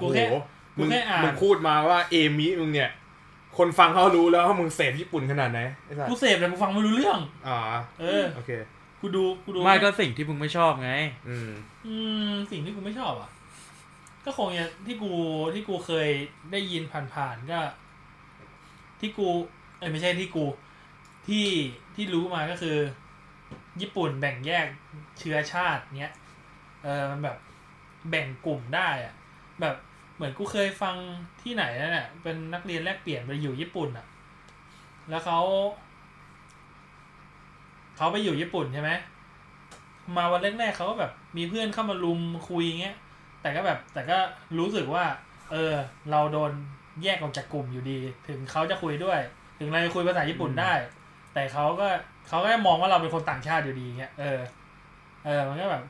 กูโอ้โหแค่กู มึงแค่อ่านมึงพูดมาว่าเอมิมึงเนี่ย คนฟังเขารู้แล้วว่ามึงเสพญี่ปุ่นขนาดไหนไอ้สัสกูเสพแต่กูฟังไม่รู้เรื่องอ่าเออโอเคกูดูกูดูไม่ก็สิ่งที่มึงไม่ชอบไง อืม อืม สิ่งที่กูไม่ชอบอะ ก็คงอย่างที่กูที่กูเคยได้ยินผ่านๆก็ ที่กูเอ้ยไม่ใช่ที่กู ที่ที่รู้มาก็คือ ญี่ปุ่นแบ่งแยกเชื้อชาติเนี้ยเออมันแบบแบ่งกลุ่มได้อะแบบ เหมือนกูเคยฟังที่ไหนนั่นแหละเป็นนักเรียนแลกเปลี่ยนไปอยู่ญี่ปุ่นอะ แล้วเขาเขาไปอยู่ญี่ปุ่นใช่ไหมมาวันแรกๆเขาก็แบบมีเพื่อนเข้ามาลุมคุยเงี้ย แต่ก็แบบแต่ก็รู้สึกว่า เออ เราโดนแยกออกจากกลุ่มอยู่ดี ถึงเขาจะคุยด้วย ถึงเราจะคุยภาษาญี่ปุ่นได้ แต่เขาก็เขาก็มองว่าเราเป็นคนต่างชาติอยู่ดีเงี้ยเออเออมันก็แบบ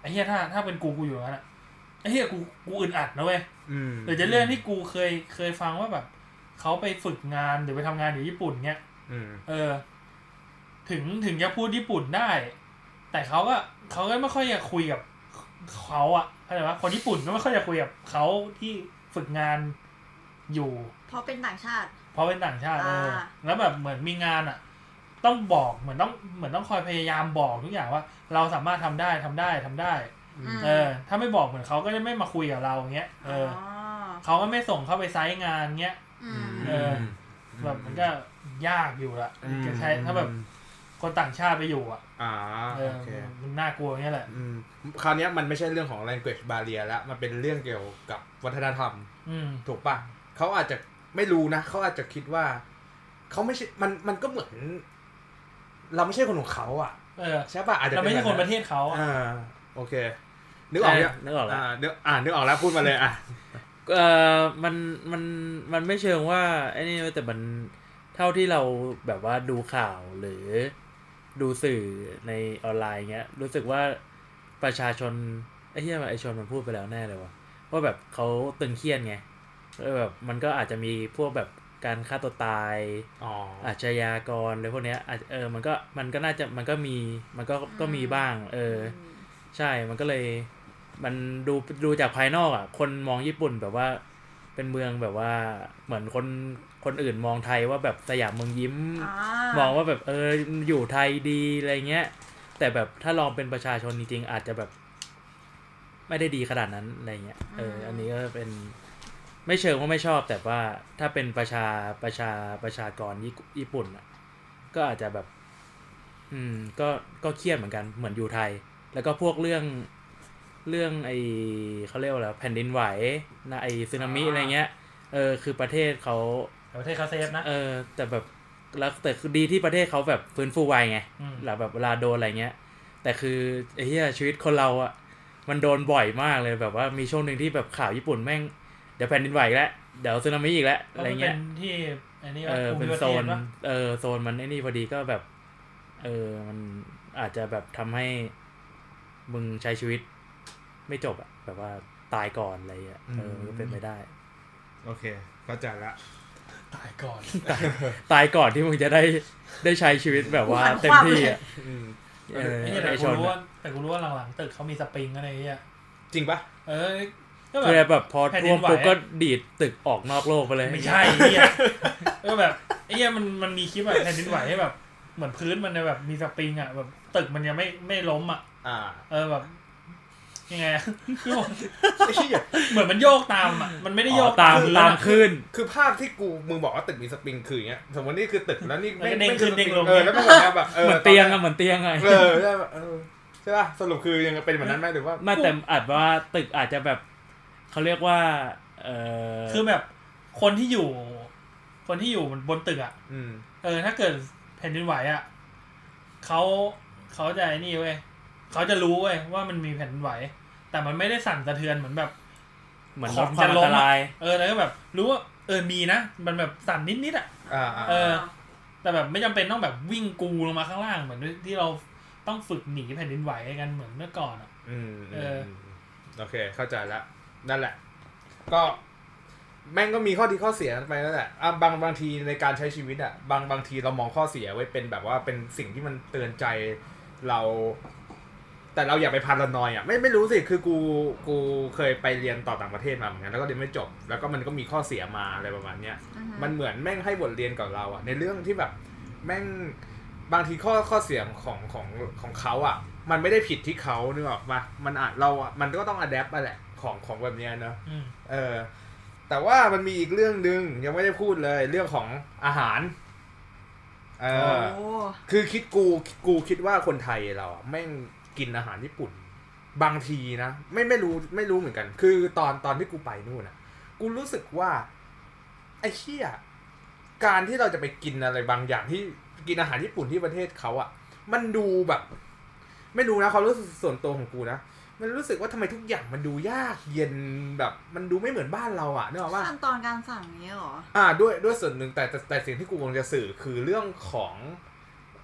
ไอ้เหี้ยถ้าถ้าเป็นกูกูอยู่กันอะ ไอ้เหี้ยกูกูอึดอัดนะเว้ยอืมหรือจะเรื่องที่กูเคยเคยฟังว่าแบบเขาไปฝึกงานหรือไปทำงานอยู่ญี่ปุ่นเงี้ยอืมเออ ถึงถึงจะพูดญี่ปุ่นได้ แต่เขาก็เขาก็ไม่ค่อยอยากคุยกับเขาอะเข้าใจปะคนญี่ปุ่นก็ไม่ค่อยอยากคุยกับเขาที่ฝึกงานอยู่เพราะเป็นต่างชาติ เพราะเป็นต่างชาติเอออ่าแล้วแบบเหมือนมีงานอะต้องบอกเหมือนต้องเหมือนต้องคอยพยายามบอกทุกอย่างว่า เราสามารถทำได้ทำได้ทำได้อือืมม เออ ถ้าไม่บอกเหมือนเขาก็จะไม่มาคุยกับเราอย่างเงี้ยเอออเขาก็ไม่ส่งเข้าไปไซต์งานเงี้ยอืมเออแบบมันก็ยากอยู่ละอืมจะใช้ถ้าแบบคนต่างชาติไปอยู่อะอ่าเออโอเคมันน่ากลัวอย่างเงี้ยแหละอืมคราวเนี้ยมันไม่ใช่เรื่องของ language barrier แล้วมันเป็นเรื่องเกี่ยวกับวัฒนธรรมอืมถูกปะเขาอาจจะไม่รู้นะเขาอาจจะคิดว่าเขาไม่ใช่มันมันก็เหมือน เราไม่ใช่คนของเขาอะเออใช่ปะอาจจะเราไม่ใช่คนแบบประเทศเขาอะอ่าโอเค นึกออกยังนึกออกแล้วอ่านึกอ่านึกออกแล้วพูดมาเลยอะเออมันมันมันไม่เชิงว่าไอ้นี่เว้ยแต่มันเท่าที่เราแบบว่าดูข่าวหรือดูสื่อในออนไลน์เงี้ย รู้สึกว่าประชาชนไอ้ที่ไอชนมันพูดไปแล้วแน่เลยว่าว่าแบบเขาตึงเครียดไงแล้วแบบมันก็อาจจะมีพวกแบบการฆ่าตัวตายอ๋ออาชญากรอะไรพวกเนี้ยอาจเออมันก็มันก็น่าจะมันก็มีมันก็ก็มีบ้าง เออ ใช่มันก็เลย มันดูดูจากภายนอกอะ คนมองญี่ปุ่นแบบว่า เป็นเมืองแบบว่าเหมือนคนคนอื่นมองไทยว่าแบบสยามเมืองยิ้มอ่ามองว่าแบบเอออยู่ไทยดีอะไรเงี้ย แต่แบบถ้าลองเป็นประชาชนจริงๆอาจจะแบบ ไม่ได้ดีขนาดนั้นอะไรเงี้ยเออ อันนี้ก็เป็นไม่เชิงว่าไม่ชอบ แต่ว่าถ้าเป็นประชาประชาประชากรญี่ญี่ปุ่นอะ ก็อาจจะแบบ อืม ก็ก็เครียดเหมือนกันเหมือนอยู่ไทย แล้วก็พวกเรื่อง เรื่องไอเขาเรียกว่าอะไรแผ่นดินไหวนะไอสึนามิอะไรเงี้ยเออคือประเทศเขาแต่ประเทศเขาเซฟนะเออแต่แบบแล้วแต่คือดีที่ประเทศเขาแบบฟื้นฟูไวไงอืมหลังแบบเวลาโดนอะไรเงี้ย แต่คือไอ้เหี้ยชีวิตคนเราอะมันโดนบ่อยมากเลยแบบว่ามีช่วงหนึ่งที่แบบข่าวญี่ปุ่นแม่งเดี๋ยวแผ่นดินไหวอีกแล้วเดี๋ยวสึนามิอีกแล้วก็อะไรมันเป็เงี้ยนที่อันนี้เออภูเป็นมิประโซเทศนปะเออโซนมันไอ้นี่พอดีก็แบบ เออมันอาจจะแบบทำให้มึงใช้ชีวิต ไม่จบอะแบบว่าตายก่อนอะไรอะเอออืมก็เป็นไปได้ โอเคเข้าใจละตายก่อน ตายก่อนที่มึงจะได้ได้ใช้ชีวิตแบบว่าเต็มที่อะอืมเออไอ้เหี้ยแต่ไอกูชนรู้อะว่าแต่กูรู้ว่าหลังๆตึกเขามีสปริงอะไรเงี้ยจริงปะเออก็แบคือบแบบพอแผ่นดิท่วนมไหวปุ๊บก็ดีดตึกออกนอกโลกไปเลย ไม่ใช่ไอ้เหี้ยก็แบบไอ้เหี้ยมันมันมีคลิปแบบแผ่นดินไหวให้แบบ เหมือนพื้นมันเนี่ยแบบมีสปริงอะแบบตึกมันยังไม่ไม่ล้มอะอ่าเออแบบ ยังไงอะไอ้เหี้ยเหมือนมันโยกตามอะมันไม่ได้โยกตามพื้นตามอะขึ้น คือภาพที่กูมึงบอกว่าตึกมีสปริงคืออย่างเงี้ยสมมตินี่คือตึกแล้วนี่แล้วก็เด้งขึ้นเด้งลงเออแล้วมันแบบว่าแบบเออเหมือนเตียงอะเหมือนเตียงไงเออใช่ปะเออใช่ป่ะสรุปคือยังเป็นแบบนั้นไหมหรือว่าไม่แต่อาจว่าตึกอาจจะแบบเขาเรียกว่า เออคือแบบคนที่อยู่ คนที่อยู่บนตึกอะอืมเออ ถ้าเกิดแผ่นดินไหวอะเขาเขาจะไอ้นี่เว้ย เขาจะรู้เว้ยว่ามันมีแผ่นดินไหว แต่มันไม่ได้สั่นสะเทือนเหมือนแบบเหมือนขลอดงความจะอัล้นมตอะรายเออแล้วก็แบบ รู้ว่าเออมีนะมันแบบสั่นนิดๆอะอ่าอ่าเออ แต่แบบไม่จำเป็นต้องแบบวิ่งกูลงมาข้างล่างเหมือนที่เราต้องฝึกหนีแผ่นดินไหวกันเหมือนเมื่อก่อนอะอืมเออมโอเค เข้าใจแล้วนั่นแหละ ก็แม่งก็มีข้อดีข้อเสียไปนั่นแหละอะบางบางทีในการใช้ชีวิตอะ บางบางทีเรามองข้อเสียไว้เป็นแบบว่าเป็นสิ่งที่มันเตือนใจเรา แต่เราอย่าไปพารานอยอะไม่ไม่รู้สิคือกูกูเคยไปเรียนต่อต่างประเทศมาเหมือนกันแล้วก็เรียนไม่จบ แล้วก็มันก็มีข้อเสียมาอะไรประมาณเนี้ยอือฮึมันเหมือนแม่งให้บทเรียนกับเราอะในเรื่องที่แบบแม่งบางทีข้อข้อเสียของของของเขาอะมันไม่ได้ผิดที่เขานึกออกปะมันอาจเราอะมันก็ต้องอัดแอปอะแหละของของแบบเนี้ยเนอะอืมเออ แต่ว่ามันมีอีกเรื่องหนึ่งยังไม่ได้พูดเลยเรื่องของอาหารเออโอ้คือคิดกูกูคิดว่าคนไทยเราอะแม่ง กินอาหารญี่ปุ่น บางทีนะไม่ไม่รู้ไม่รู้เหมือนกัน คือตอนตอนที่กูไปนู่นนะกูรู้สึกว่า ไอ้เชี่ยการที่เราจะไปกินอะไรบางอย่างที่กินอาหารญี่ปุ่นที่ประเทศเขาอะมันดูแบบ ไม่รู้นะเขามรู้สึกส่วนตัวของกูนะมันรู้สึกว่าทำไมทุกอย่างมันดูยากเย็นแบบ มันดูไม่เหมือนบ้านเราอะนึกออกปะขั้นตอนการสั่งเนี้ยเหรออ่าด้วยด้วยส่วนหนึ่งแต่แต่แต่สิ่งที่กูกำลังจะสื่อคือเรื่องของ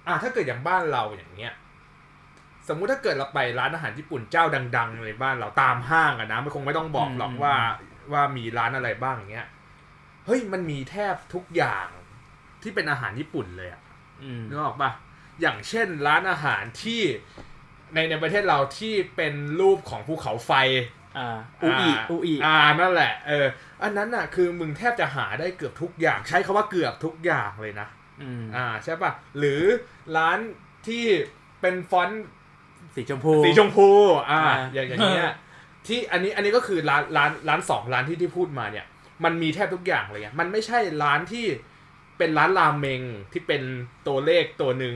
อ่าถ้าเกิดอย่างบ้านเราอย่างเงี้ย สมมุติถ้าเกิดเราไปร้านอาหารญี่ปุ่นเจ้าดัง ๆ ในบ้านเราตามห้างอะนะมันคงไม่ต้องบอกหรอกอืมว่าว่ามีร้านอะไรบ้างอย่างเงี้ยเฮ้ยมันมีแทบทุกอย่างที่เป็นอาหารญี่ปุ่นเลยอะอืมนึกออกปะอย่างเช่นร้านอาหารที่ในในประเทศเราที่เป็นรูปของภูเขาไฟอ่าอูอีอูอีอ่านั่นแหละเอออันนั้นน่ะคือมึงแทบจะหาได้เกือบทุกอย่าง ใช้คาว่าเกือบทุกอย่างเลยนะอืมอ่าใช่ปะหรือร้านที่เป็นฟอนต์ สีชมพู สีชมพูอ่าอ่าอย่างอย่างเงี้ยที่อันนี้อันนี้ก็คือร้านร้านร้านสองร้านที่ที่พูดมาเนี่ย มันมีแทบทุกอย่างเลยไงมันไม่ใช่ร้านที่เป็นร้านรามเมงที่เป็นตัวเลขตัวหนึ่ง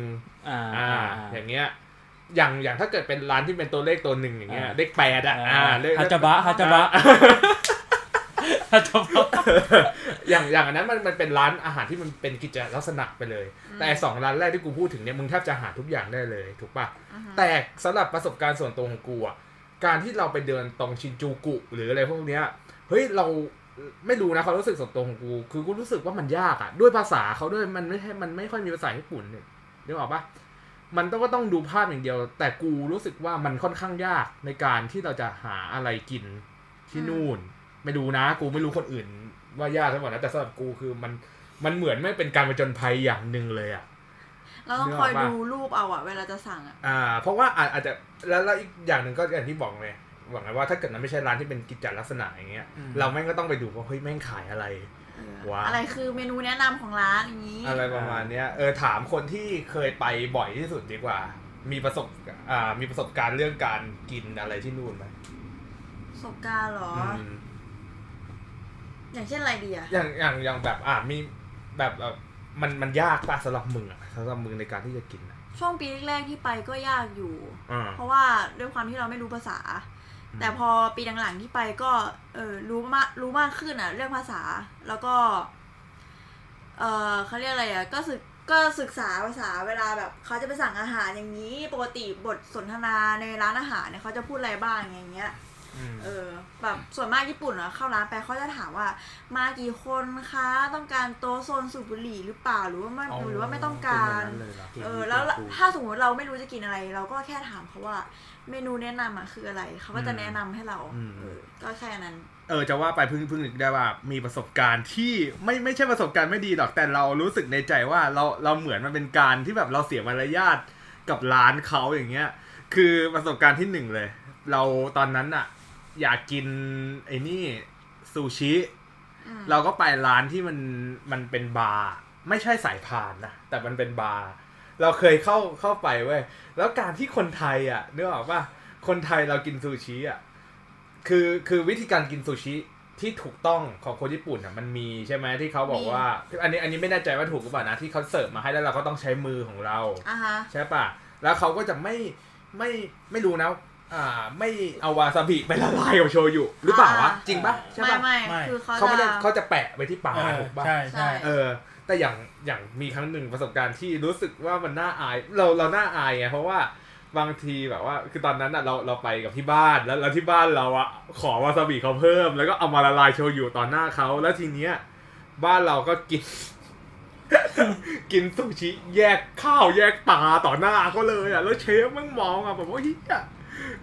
อ่าอ่าอ่าอย่างเงี้ยอย่างอย่างถ้าเกิดเป็นร้านที่เป็นตัวเลขตัวหนึ่งอย่างเงี้ยอ่าเลขแปดอะอ่าเลขฮัจจบะฮัจจบะ ฮัจจบะอย่างอย่างอันนั้นมันมันเป็นร้านอาหารที่มันเป็นกิจลักษณะไปเลย แต่ไอ้สองร้านแรกที่กูพูดถึงเนี่ยมึงแทบจะหาทุกอย่างได้เลย ถูกปะอือฮึแต่สำหรับประสบการณ์ส่วนตัวของกูอะการที่เราไปเดินตรงชินจูกุ หรืออะไรพวกเนี้ยเฮ้ยเราไม่รู้นะความรู้สึกส่วนตัวของกู คือกูรู้สึกว่ามันยากอะด้วยภาษาเขาด้วยมันไม่ใช่มันไม่ค่อยมีภาษาญี่ปุ่นเนี่ยนึกออกปะมันต้องก็ต้องดูภาพอย่างเดียว แต่กูรู้สึกว่ามันค่อนข้างยากในการที่เราจะหาอะไรกินที่นู่น ไม่ดูนะ กูไม่รู้คนอื่น ว่ายากหรือเปล่านะแต่สำหรับกูคือมันมันเหมือนไม่เป็นการผจญภัยอย่างหนึ่งเลยอะเราต้องคอยดูรูปเอาอะเวลาจะสั่งอะอ่า เพราะว่าอาจอาจจะแล้วแล้วอีกอย่างหนึ่งก็อย่างที่บอกเลยบอกไงว่าถ้าเกิดมันไม่ใช่ร้านที่เป็นกิจจลักษณะอย่างเงี้ยอืมเราแม่งก็ต้องไปดูว่าเฮ้ยแม่งขายอะไรเออว้าวอะไรคือเมนูแนะนำของร้านอย่างนี้ อะไรประมาณเนี้ยเออถามคนที่เคยไปบ่อยที่สุดดีกว่า มีประสบอ่ามีประสบการณ์เรื่องการกินอะไรที่นู่นไหมประสบการณ์เหรอ อืมอย่างเช่นอะไรดีอะอย่างอย่างอย่างแบบอ่ามีแบบแบบมันมันยากป่ะสำหรับมึงอะสำหรับมึงในการที่จะกินอะ ช่วงปีแรกๆที่ไปก็ยากอยู่ อ่า เพราะว่าด้วยความที่เราไม่รู้ภาษา อืม แต่พอปีหลังๆที่ไปก็เออรู้มากรู้มากขึ้นอะเรื่องภาษาแล้วก็ เออเขาเรียกอะไรอะก็ศึกก็ศึกษาภาษาเวลาแบบเขาจะไปสั่งอาหารอย่างนี้ ปกติบทสนทนาในร้านอาหารเนี่ยเขาจะพูดอะไรบ้างอย่างเงี้ยอืม เออแบบส่วนมากญี่ปุ่นอะเข้าร้านไปเขาจะถามว่า มากี่คนคะต้องการโต๊ะโซนสูบบุหรี่หรือเปล่าหรือว่าไม่หรือว่าไม่ต้องการเป็นแบบนั้นเลยเหรอเออแล้วถ้าสมมติเราไม่รู้จะกินอะไร เราก็แค่ถามเขาว่าเมนูแนะนำอะคืออะไรเขาก็จะแนะนำให้เราอืมเออก็แค่นั้น เออจะว่าไปเพิ่งเพิ่งนึกได้ว่ามีประสบการณ์ที่ไม่ไม่ใช่ประสบการณ์ไม่ดีหรอกแต่เรารู้สึกในใจว่าเราเราเหมือนมันเป็นการที่แบบเราเสียมารยาทกับร้านเขาอย่างเงี้ย คือประสบการณ์ที่หนึ่งเลย เราตอนนั้นอะ อยากกินไอ้นี่ซูชิอืมเราก็ไปร้านที่มันมันเป็นบาร์ไม่ใช่สายพานนะ แต่มันเป็นบาร์เราเคยเข้าเข้าไปเว้ยแล้วการที่คนไทยอะนึกออกป่ะคนไทยเรากินซูชิอะคือคือวิธีการกินซูชิที่ถูกต้องของคนญี่ปุ่นอะมันมีใช่ไหมที่เขาบอกว่า อันนี้อันนี้ไม่แน่ใจว่าถูกหรือเปล่านะที่เขาเสิร์ฟมาให้แล้วเราก็ต้องใช้มือของเราอะฮะใช่ป่ะแล้วเขาก็จะไม่ไม่ไม่รู้นะ อ่าไม่เอาวาซาบิไปละลายกับโชยุหรือเปล่าวะอ่าจริงป่ะใช่ไม่ป่ะไม่ไม่ คือเขาเขาไม่ได้จะ เขาจะแปะไปที่ปากเออถูกป่ะใช่ใช่ ใช่ เออแต่อย่างอย่างมีครั้งหนึ่งประสบการณ์ที่รู้สึกว่ามันน่าอาย เราเราน่าอายไงเพราะว่าบางทีแบบว่า คือตอนนั้นอะเราเราไปกับที่บ้านแล้วแล้วที่บ้านเราอะขอวาซาบิเขาเพิ่ม แล้วก็เอามาละลายโชยุต่อหน้าเขาแล้วทีเนี้ยบ้านเราก็กิน กินซูชิแยกข้าวแยกปลาต่อหน้าเขาเลยอะแล้วเชฟมันมองอะแบบว่าเฮีย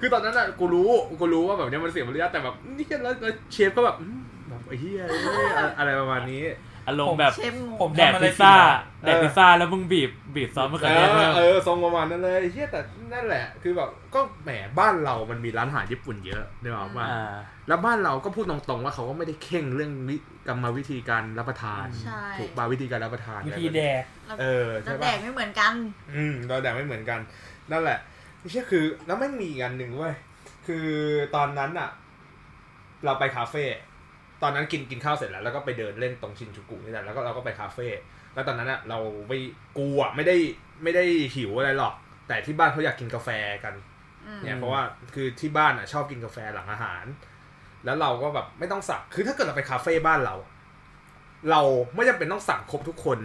คือตอนนั้นอะกูรู้กูรู้ว่าแบบเนี้ยมันเสียมารยาทแต่แบบนี่แล้วแล้วเชฟก็แบบอืมแบบไอ้เฮียเอ้ยอะอะไรประมาณนี้ อารมณ์แบบเชฟงงผมแดกทำอะไรพิซซ่าผิดอะ แดกพิซซ่าแล้วมึงบีบบีบซอสมะเขืเออเทศเพิ่อมเออทรงประมาณนั้นเลยเฮียแต่นั่นแหละ คือแบบก็แหมบ้านเรามันมีร้านอาหารญี่ปุ่นเยอะเนกอะว่าอ่า แล้วบ้านเราก็พูดตรงๆว่าเขาก็ไม่ได้เข่งเรื่องวิกรรมวิธีการรับประทาน ใช่ ถูกป่ะวิธีการรับประทานวิธีแดก เออแล้ใช่วแดป่ะกไม่เหมือนกัน อืมเราแดกไม่เหมือนกัน นั่นแหละ ไม่ใช่คือแล้วแม่งมีอีกอันหนึ่งเว้ยคือตอนนั้นอะเราไปคาเฟ่ตอนนั้นกินกินข้าวเสร็จแล้ว แล้วก็ไปเดินเล่นตรงชินจูกุนี่แหละแล้วก็เราก็ไปคาเฟ่แล้วตอนนั้นอะเราไม่กลัวไม่ได้ไม่ได้หิวอะไรหรอก แต่ที่บ้านเขาอยากกินกาแฟกันอืมเนี่ยเพราะว่าคือที่บ้านอะชอบกินกาแฟหลังอาหาร แล้วเราก็แบบไม่ต้องสั่งคือถ้าเกิดเราไปคาเฟ่บ้านเรา เราไม่จำเป็นต้องสั่งครบทุกคน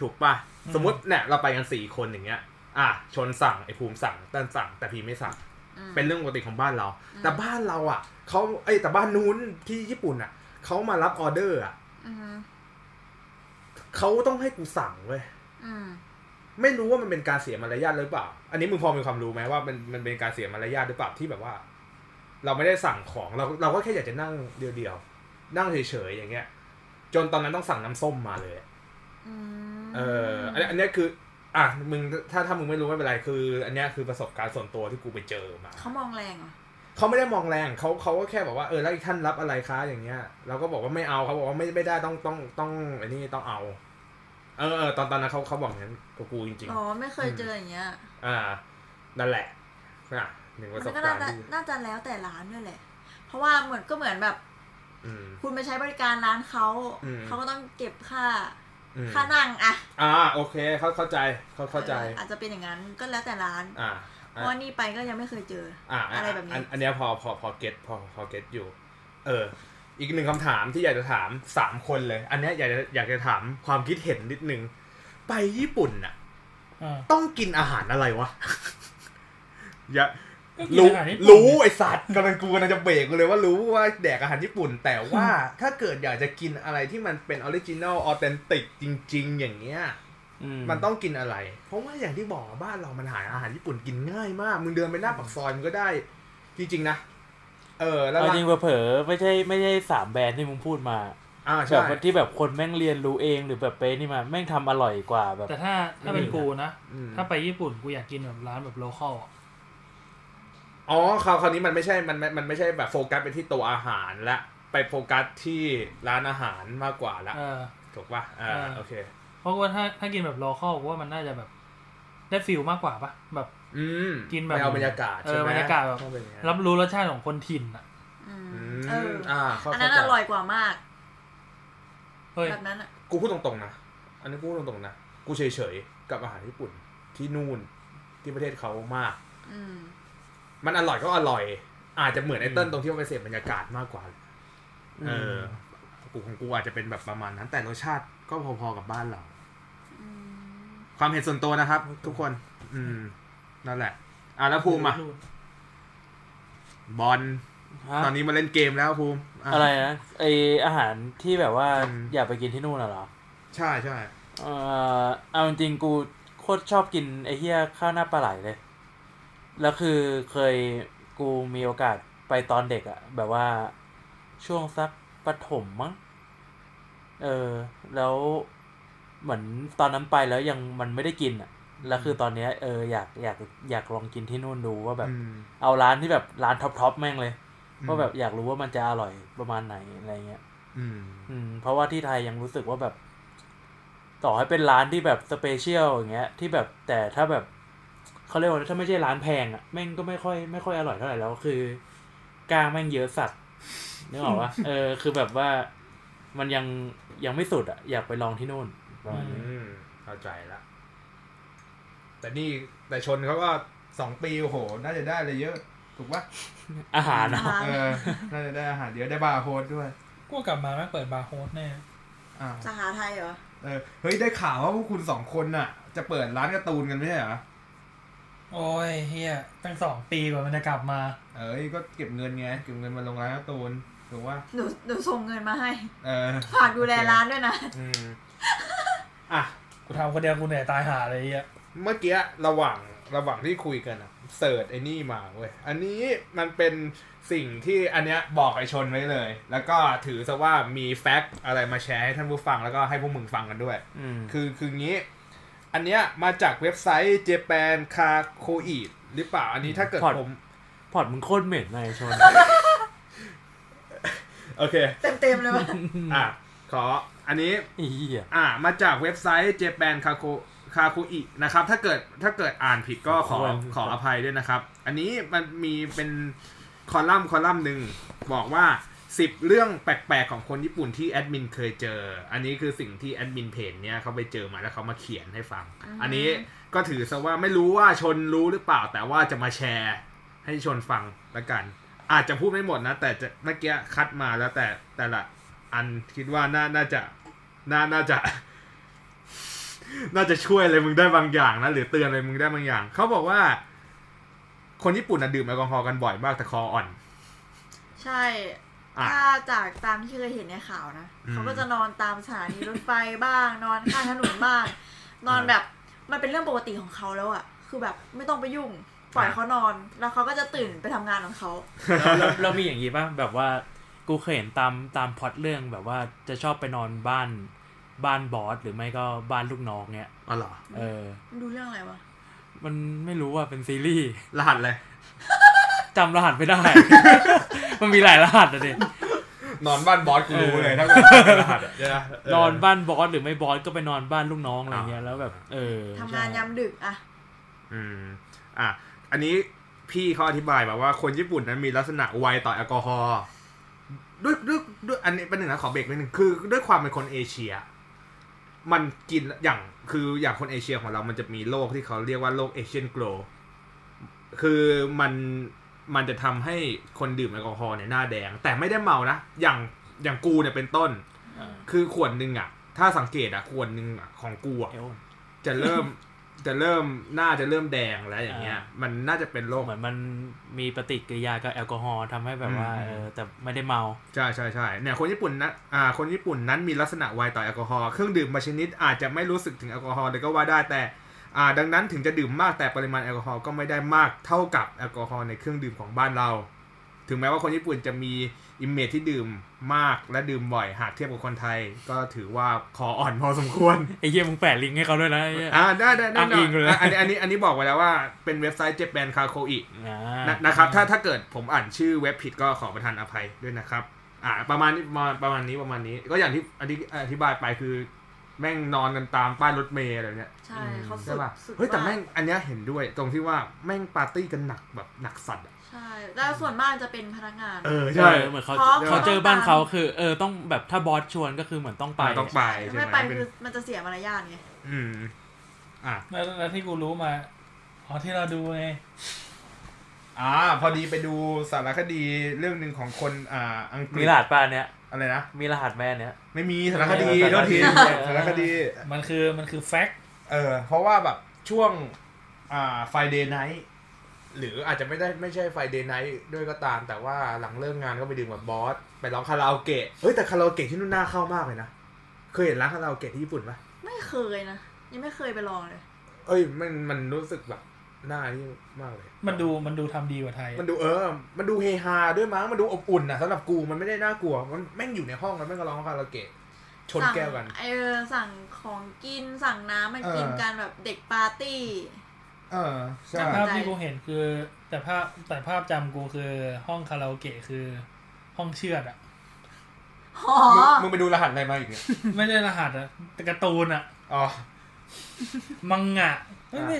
ถูกป่ะอืมสมมติเนี่ยเราไปกันสี่คนอย่างเงี้ย อะชนสั่งไอ้ภูมิสั่งเต้นสั่ง แต่พีไม่สั่งอืมเป็นเรื่องปกติของบ้านเราอืมแต่บ้านเราอะเขาเอ้ยแต่บ้านนู้นที่ญี่ปุ่นอะเขามารับออเดอร์อะอืมเขาต้องให้กูสั่งเว้ยอืมไม่รู้ว่ามันเป็นการเสียมารยาทหรือเปล่า อันนี้มึงพอมีความรู้ไหมว่ามันมันเป็นการเสียมารยาทหรือเปล่าที่แบบว่า เราไม่ได้สั่งของเราเราก็แค่อยากจะนั่งเดียวๆนั่งเฉยๆอย่างเงี้ย จนตอนนั้นต้องสั่งน้ำส้มมาเลยอืมเอออันนี้อันเนี้ยคือ อะมึงถ้าถ้ามึงไม่รู้ไม่เป็นไรคือ อันเนี้ยคือประสบการณ์ส่วนตัวที่กูไปเจอมาเขามองแรงเหรอเขาไม่ได้มองแรงเขาเขาก็แค่บอกว่าเออแล้วอีกท่านรับอะไรคะอย่างเงี้ยเราก็บอกว่าไม่เอาเขาบอกว่าไม่ไม่ได้ต้องต้องต้องไอ้นี่ต้องเอา เออเออตอนตอนนั้นเขาเขาบอกอย่างนั้นกับกูจริงๆอ๋อไม่เคยเจออย่างเงี้ย อ่านั่นแหละนะหนึ่งปมัระนสบก็กาน่ารณ์จะที่น่าจะแล้วแต่ร้านด้วยแหละ เพราะว่าเหมือนก็เหมือนแบบอืมคุณไปใช้บริการร้านเขาอืมเขาก็ต้องเก็บค่า อืมค่านั่งอะอ่าโอเคเข้าเข้าใจเข้าเข้าใจอออาจจะเป็นอย่างนั้นก็แล้วแต่ร้าน อ่าเพราะว่านี่ไปก็ยังไม่เคยเจออ่าอะไรแบบนี้อัอันเนี้ยพอพอพอเก็ตพอพอเก็ตอยู่ เออ อีกหนึ่งคำถามที่อยากจะถามสามคนเลย อันเนี้ยอยากจะอยากจะถามความคิดเห็นนิดนึง ไปญี่ปุ่นน่ะอ่าต้องกินอาหารอะไรวะ อย่าก็กิน รู้อาหารญี่ปุ่นรู้ไอสัตว์กำลังกูกำลังจะเบรกกูเลยว่ารู้ว่าแดกอาหารญี่ปุ่น แต่ว่าถ้าเกิดอยากจะกินอะไรที่มันเป็น original authentic จริง ๆ อย่างเงี้ยอืมมันต้องกินอะไร เพราะว่าอย่างที่บอกบ้านเรามันหาอาหารญี่ปุ่นกินง่ายมาก มึงเดินไปหน้าปากซอยมึงก็ได้ จริง ๆ นะ เออ แล้วเอาร้านจริงเผลอๆไม่ใช่ไม่ใช่สามแบรนด์ที่มึงพูดมาอ่าแบใช่บที่แบบคนแม่งเรียนรู้เองหรือแบบไปนี่มาแม่งทำอร่อยกว่าแบบ แต่ถ้าถ้าเป็นกูนะอืมถ้าไปญี่ปุ่นกูอยากกินแบบร้านแบบ local อ๋อคราวคราวนี้มันไม่ใช่มันมันมันไม่ใช่แบบโฟกัสไปที่ตัวอาหารละไปโฟกัสที่ร้านอาหารมากกว่าละเออ ถูกป่ะอ่าเออ โอเค เพราะว่าถ้าถ้ากินแบบ local กูว่ามันน่าจะแบบได้ฟิลมากกว่าปะแบบ อืมกินแบบไปเอาบรรยากาศเออใช่ไหมบรรยากาศแบบ ต้องเป็นอย่างนั้นรับรู้รสชาติของคนถิ่นอะอืมอืมเอออ่าเข้าอันเข้านั้นใจอร่อยกว่ามากเฮ้ยแบบนั้นอะกูพูดตรงๆนะอันนี้กูพูดตรงๆนะกูเฉยๆกับอาหารญี่ปุ่นที่นู่นที่ประเทศเขามาก อืม มันอร่อยก็อร่อย อาจจะเหมือนไอ้เติ้ลตรงที่ว่าไปเสพบรรยากาศมากกว่า เออกูของกูอาจจะเป็นแบบประมาณนั้น แต่รสชาติก็พอๆกับบ้านเราอืมความเห็นส่วนตัวนะครับ ทุกคน อืม นั่นแหละ อะแล้วภูมิอะบอลฮะตอนนี้มาเล่นเกมแล้วภูมิ อะไรนะไออาหารที่แบบว่าอืมอยากไปกินที่นู่นน่ะเหรอ ใช่ใช่เออเอาจริงๆกูโคตรชอบกินไอเฮียข้าวหน้าปลาไหลเลย แล้วคือเคยกูมีโอกาสไปตอนเด็กอะแบบว่าช่วงสักประถมมั้งเออ แล้วเหมือนตอนนั้นไปแล้วยังมันไม่ได้กินอะแล้วคือตอนเนี้ยเอออยากอยากอยากลองกินที่นู่นดูว่าแบบอืมเอาร้านที่แบบร้าน top top แม่งเลยอืมว่าแบบอยากรู้ว่ามันจะอร่อยประมาณไหนอะไรเงี้ยอืม อืม เพราะว่าที่ไทยยังรู้สึกว่าแบบ ต่อให้เป็นร้านที่แบบ special อย่างเงี้ย ที่แบบแต่ถ้าแบบ เขาเรียกว่าถ้าไม่ใช่ร้านแพงอะแม่งก็ไม่ค่อยไม่ค่อยอร่อยเท่าไหร่แล้วคือกล้างแม่งเยอะสัตว์นึกออกปะเออ คือแบบว่ามันยังยังไม่สุดอะ อยากไปลองที่นู่นประมาณนี้อืมเข้าใจละแต่นี่แต่ชนเขาก็สองปีโอ้โห น่าจะได้เลยเยอะถูกปะอาหารนะอาหารเออ น่าจะได้อาหารเยอะได้บาร์โฮสด้วยกูกลับมาแม่งเปิดบาร์โฮสแน่อ่าสาขาไทยเหรอเออเฮ้ยได้ข่าวว่าพวกคุณสองคนน่ะ จะเปิดร้านการ์ตูนกันไม่ใช่เหรอ โอ้ยเฮียตั้งสองปีกว่ามันจะกลับมา เอ้ยก็เก็บเงินไงเก็บเงินมาลงร้านการ์ตูนถูกว่า หนูหนูส่งเงินมาให้เออฝากดูแลร้านด้วยนะ อืมอะ กูทำคนเดียวกูเหนื่อยตายหาเลยไอ้เฮียเมื่อกี้ระหว่างระหว่างที่คุยกันอะเสิร์ชไอ้นี่มาเว้ย อันนี้มันเป็นสิ่งที่อันเนี้ยบอกไอชนไว้เลย แล้วก็ถือซะว่ามีแฟกต์อะไรมาแชร์ให้ท่านผู้ฟังแล้วก็ให้พวกมึงฟังกันด้วย อืม คือคืองี้ อันเนี้ยมาจากเว็บไซต์ Japan c a c o e หรือเปล่า อันนี้ถ้าเกิดพอดผม พอร์ตมึงโคตรเหม็นเลยชน โอเค เต็มเต็มๆเลยว่ะอะ ขออันนี้ไอ้เหี้ยอ่ามาจากเว็บไซต์ Japan k a k o k a k o i นะครับ ถ้าเกิดถ้าเกิดอ่านผิดก็ขอควรขออภัยด้วยนะครับ อันนี้มันมีเป็นคอลัมน์คอลัมน์หนึ่งบอกว่า 10เรื่องแปลกๆของคนญี่ปุ่นที่แอดมินเคยเจอ อันนี้คือสิ่งที่แอดมินเพจเนี้ยเขาไปเจอมาแล้วเขามาเขียนให้ฟัง อันนี้ก็ถือซะว่าไม่รู้ว่าชนรู้หรือเปล่า แต่ว่าจะมาแชร์ให้ชนฟังละกัน อาจจะพูดไม่หมดนะ แต่จะเมื่อกี้คัดมาแล้วแต่แต่ละอันคิดว่าน่าน่าจะน่าน่าจะ น่าจะช่วยอะไรมึงได้บางอย่างนะหรือเตือนอะไรมึงได้บางอย่าง เขาบอกว่า คนญี่ปุ่นน่ะดื่มแอลกอฮอล์กันบ่อยมากแต่คออ่อน ใช่ อะ ถ้าจากตามที่เคยเห็นในข่าวนะอืม เขาก็จะนอนตามสถานีรถไฟบ้าง นอนข้างถนนบ้าง นอนแบบมันเป็นเรื่องปกติของเขาแล้วอะคือแบบไม่ต้องไปยุ่งปล่อยเขานอน แล้วเขาก็จะตื่นไปทำงานของเขาแล้วแล้วเรามีอย่างงี้ป่ะแบบว่ากูเคยเห็นตามตามพล็อตเรื่องแบบว่าจะชอบไปนอนบ้านบ้านบอสหรือไม่ก็บ้านลูกน้องเนี้ยอ๋อเหรอ เออ มันดูเรื่องอะไรวะมันไม่รู้ว่าเป็นซีรีส์ รหัสเลย จำรหัสไม่ได้ มันมีหลายรหัสอะดินอนบ้านบอสกูรู้เลยถ้าเกิดรหัสอะใช่ไหมเนอนบ้านบอสหรือไม่บอสก็ไปนอนบ้านลูกน้องอะไรเงี้ยแล้วแบบ เออทำงานใช่ยามดึกอะอืมอะอันนี้พี่เขาอธิบายมาว่าคนญี่ปุ่นนั้นมีลักษณะไวต่อแอลกอฮอล์ด้วยด้วยด้วยอันนี้เป็นหนึ่งนะขอเบรกนิดนึงคือด้วยความเป็นคนเอเชีย มันกินอย่างคืออย่างคนเอเชียของเรามันจะมีโรคที่เขาเรียกว่าโรคเอเชียนโกลคือมัน มันจะทำให้คนดื่มแอลกอฮอล์เนี่ยหน้าแดง แต่ไม่ได้เมานะ อย่างอย่างกูเนี่ยเป็นต้นอ่าคือขวดหนึ่งอะ ถ้าสังเกตอะขวดหนึ่งอะของกูอะเอวจะเริ่มจะเริ่มหน้าจะเริ่มแดงแล้วอย่างเงี้ยอ่ามันน่าจะเป็นโรคเหมือนมันมีปฏิกิริยากับแอลกอฮอล์ทำให้แบบว่าอืมเออแต่ไม่ได้เมา ใช่ใช่ใช่เนี่ยคนญี่ปุ่นนะอ่าคนญี่ปุ่นนั้นมีลักษณะไวต่อแอลกอฮอล์เครื่องดื่มบางชนิดอาจจะไม่รู้สึกถึงแอลกอฮอล์เลยก็ว่าได้แต่ อ่าดังนั้นถึงจะดื่มมากแต่ปริมาณแอลกอฮอล์ก็ไม่ได้มากเท่ากับแอลกอฮอล์ในเครื่องดื่มของบ้านเรา ถึงแม้ว่าคนญี่ปุ่นจะมี image ที่ดื่มมากและดื่มบ่อยหากเทียบกับคนไทย ก็ถือว่าคออ่อนพอสมควรไอ้เหี้ยมึงแปะลิงก์ให้เขาด้วยนะไอ้เหี้ยอ่าได้ได้ได้อ้างอิงเลยอะอันนี้อันนี้อันนี้บอกไว้แล้วว่าเป็นเว็บไซต์ Japan Kakkoiiอ่านะนะครับถ้าถ้าเกิดผมอ่านชื่อเว็บผิดก็ขอประทานอภัยด้วยนะครับอ่าประมาณนี้ประมาณประมาณนี้ประมาณนี้ก็อย่างที่อธิอธิบายไปคือ แม่งนอนกันตามป้ายรถเมล์อะไรเนี้ย ใช่เขาสุใช่ดป่ะ สุดเฮ้ยแต่ากแม่งอันเนี้ยเห็นด้วยตรงที่ว่าแม่งปาร์ตี้กันหนักแบบหนักสัตว์อะใช่แล้วส่วนมากจะเป็นพนักงาน เออใช่ใช่เหมือนเขาเพราะ เขาเจอบ้านเขาคือเออต้องแบบถ้าบอสชวนก็คือเหมือนต้องไป ต้องไปใช่ไม่ไหมไปเป็นคือมันจะเสียมารยาทไงอืมอะแล้วแล้วที่กูรู้มาอ๋อที่เราดูไงอ่าพอดีไปดูสารคดีเรื่องหนึ่งของคนอ่าอังกฤมีษรหัสป้าเนี้ย อะไรนะ มีรหัสแม่เนี้ยไม่มีสารคดีเออโทษทีสารคดีสารคดี มันคือมันคือ fact เออ เพราะว่าแบบช่วงอ่า Friday night หรืออาจจะไม่ได้ไม่ใช่ Friday night ด้วยก็ตาม แต่ว่าหลังเลิกงานก็ไปดื่มกับ boss ไปร้องคาราโอเกะเฮ้ยแต่คาราโอเกะที่นู่นน่าเข้ามากเลยนะ เคยเห็นร้านคาราโอเกะที่ญี่ปุ่นปะไม่เคยนะ ยังไม่เคยไปลองเลย เอ้ยมันมันรู้สึกแบบ หน้านี่มากเลย มันดูมันดูทำดีกว่าไทย มันดูเออ มันดูเฮฮาด้วยมั้ง มันดูอบอุ่นอะสำหรับกูมันไม่ได้น่ากลัว มันแม่งอยู่ในห้องแล้วแม่งก็ร้องคาราโอเกะชนแก้วกันสั่งเออสั่งของกินสั่งน้ำมันเออกินกันแบบเด็กปาร์ตี้ เออใช่แต่จำภาพใจที่กูเห็นคือ แต่ภาพแต่ภาพจำกูคือห้องคาราโอเกะคือห้องเชือดอะอ๋อมึงมึงไปดูรหัสอะไรมาอีกเนี่ยไม่ได้รหัสอะแต่การ์ตูนอะอ๋อมังงะไม่อะไม่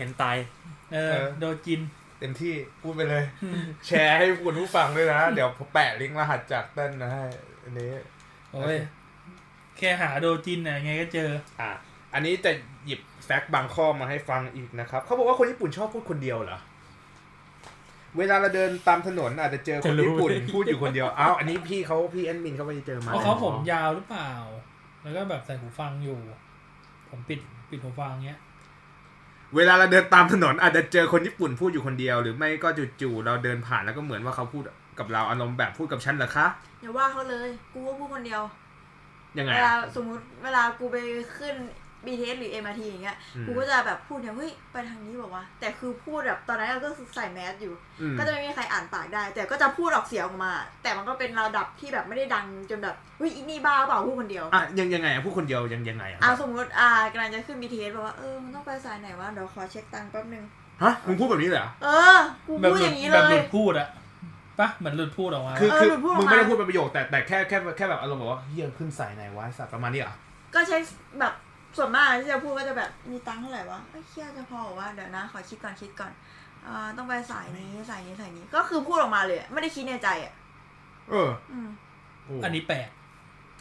เห็นตาย เออเออโดจิน เต็มที่พูดไปเลย แชร์ให้คุณผู้ฟังด้วยนะ เดี๋ยวผมแปะลิงก์รหัสจากเต้นนะให้อันนี้ โอ้ย แค่หาโดจินอะยังไงก็เจอ อะ อันนี้จะหยิบแฟกต์บางข้อมาให้ฟังอีกนะครับ เขาบอกว่าคนญี่ปุ่นชอบพูดคนเดียวเหรอเวลาเราเดินตามถนนอาจจะเจอคนญี่ปุ่นพูดอยู่คนเดียว อ้าวอันนี้พี่เขาพี่แอนมินเขาไปเจอมาเพราะเขาผมยาวหรือเปล่า แล้วก็แบบใส่หูฟังอยู่ ผมปิดปิดหูฟังเงี้ย เวลาเราเดินตามถนนอาจจะเจอคนญี่ปุ่นพูดอยู่คนเดียว หรือไม่ก็จู่ๆเราเดินผ่านแล้วก็เหมือนว่าเขาพูดกับเราอารมณ์แบบพูดกับฉันเหรอคะอย่าว่าเขาเลย กูก็พูดคนเดียวยังไงเวลาอะสมมุติเวลากูไปขึ้น BTS หรือ MRT อย่างเงี้ยอืมกูก็จะแบบพูดเนี่ยเฮ้ยไปทางนี้บอกว่า แต่คือพูดแบบตอนนั้นเราก็ใส่แมสอยู่อืมก็จะไม่มีใครอ่านปากได้ แต่ก็จะพูดออกเสียงออกมา แต่มันก็เป็นระดับที่แบบไม่ได้ดังจนแบบเฮ้ยอีนี่บ้าเปล่าพูดคนเดียวอะยังยังไงอะพูดคนเดียวยังยังไงอะอ่าสมมติอ่ากำลังจะขึ้น BTS บอกว่าเออมันต้องไปสายไหนวะเดี๋ยวขอเช็คตังค์แป๊บนึงฮะมึงพูดแบบนี้เลยเหรอเออกูแบบพูดหลุอดย่างนี้แบเลบหลุยดพูดอะปะเหมือนหลุดพูดออกมาคือเออคือหลุดพูดออกมามึมึงไม่ได้พูดเป็นประโยคแต่แต่แค่แค่แค่แบบอารมณ์แบบว่าเฮียขึ้นสายไหนวะไอ้สัตว์ประมาณนี้เหรอก็ใช้แบบ ส่วนมากที่จะพูดก็จะแบบมีตังค์เท่าไหร่วะไม่เครียดจะพอเหรอวะเดี๋ยวนะขอคิดก่อนคิดก่อนอ่าต้องไปสายนี้สายนี้สายนี้ ก็คือพูดออกมาเลยอะไม่ได้คิดในใจอะเอออืมโอ้อันนี้แปลก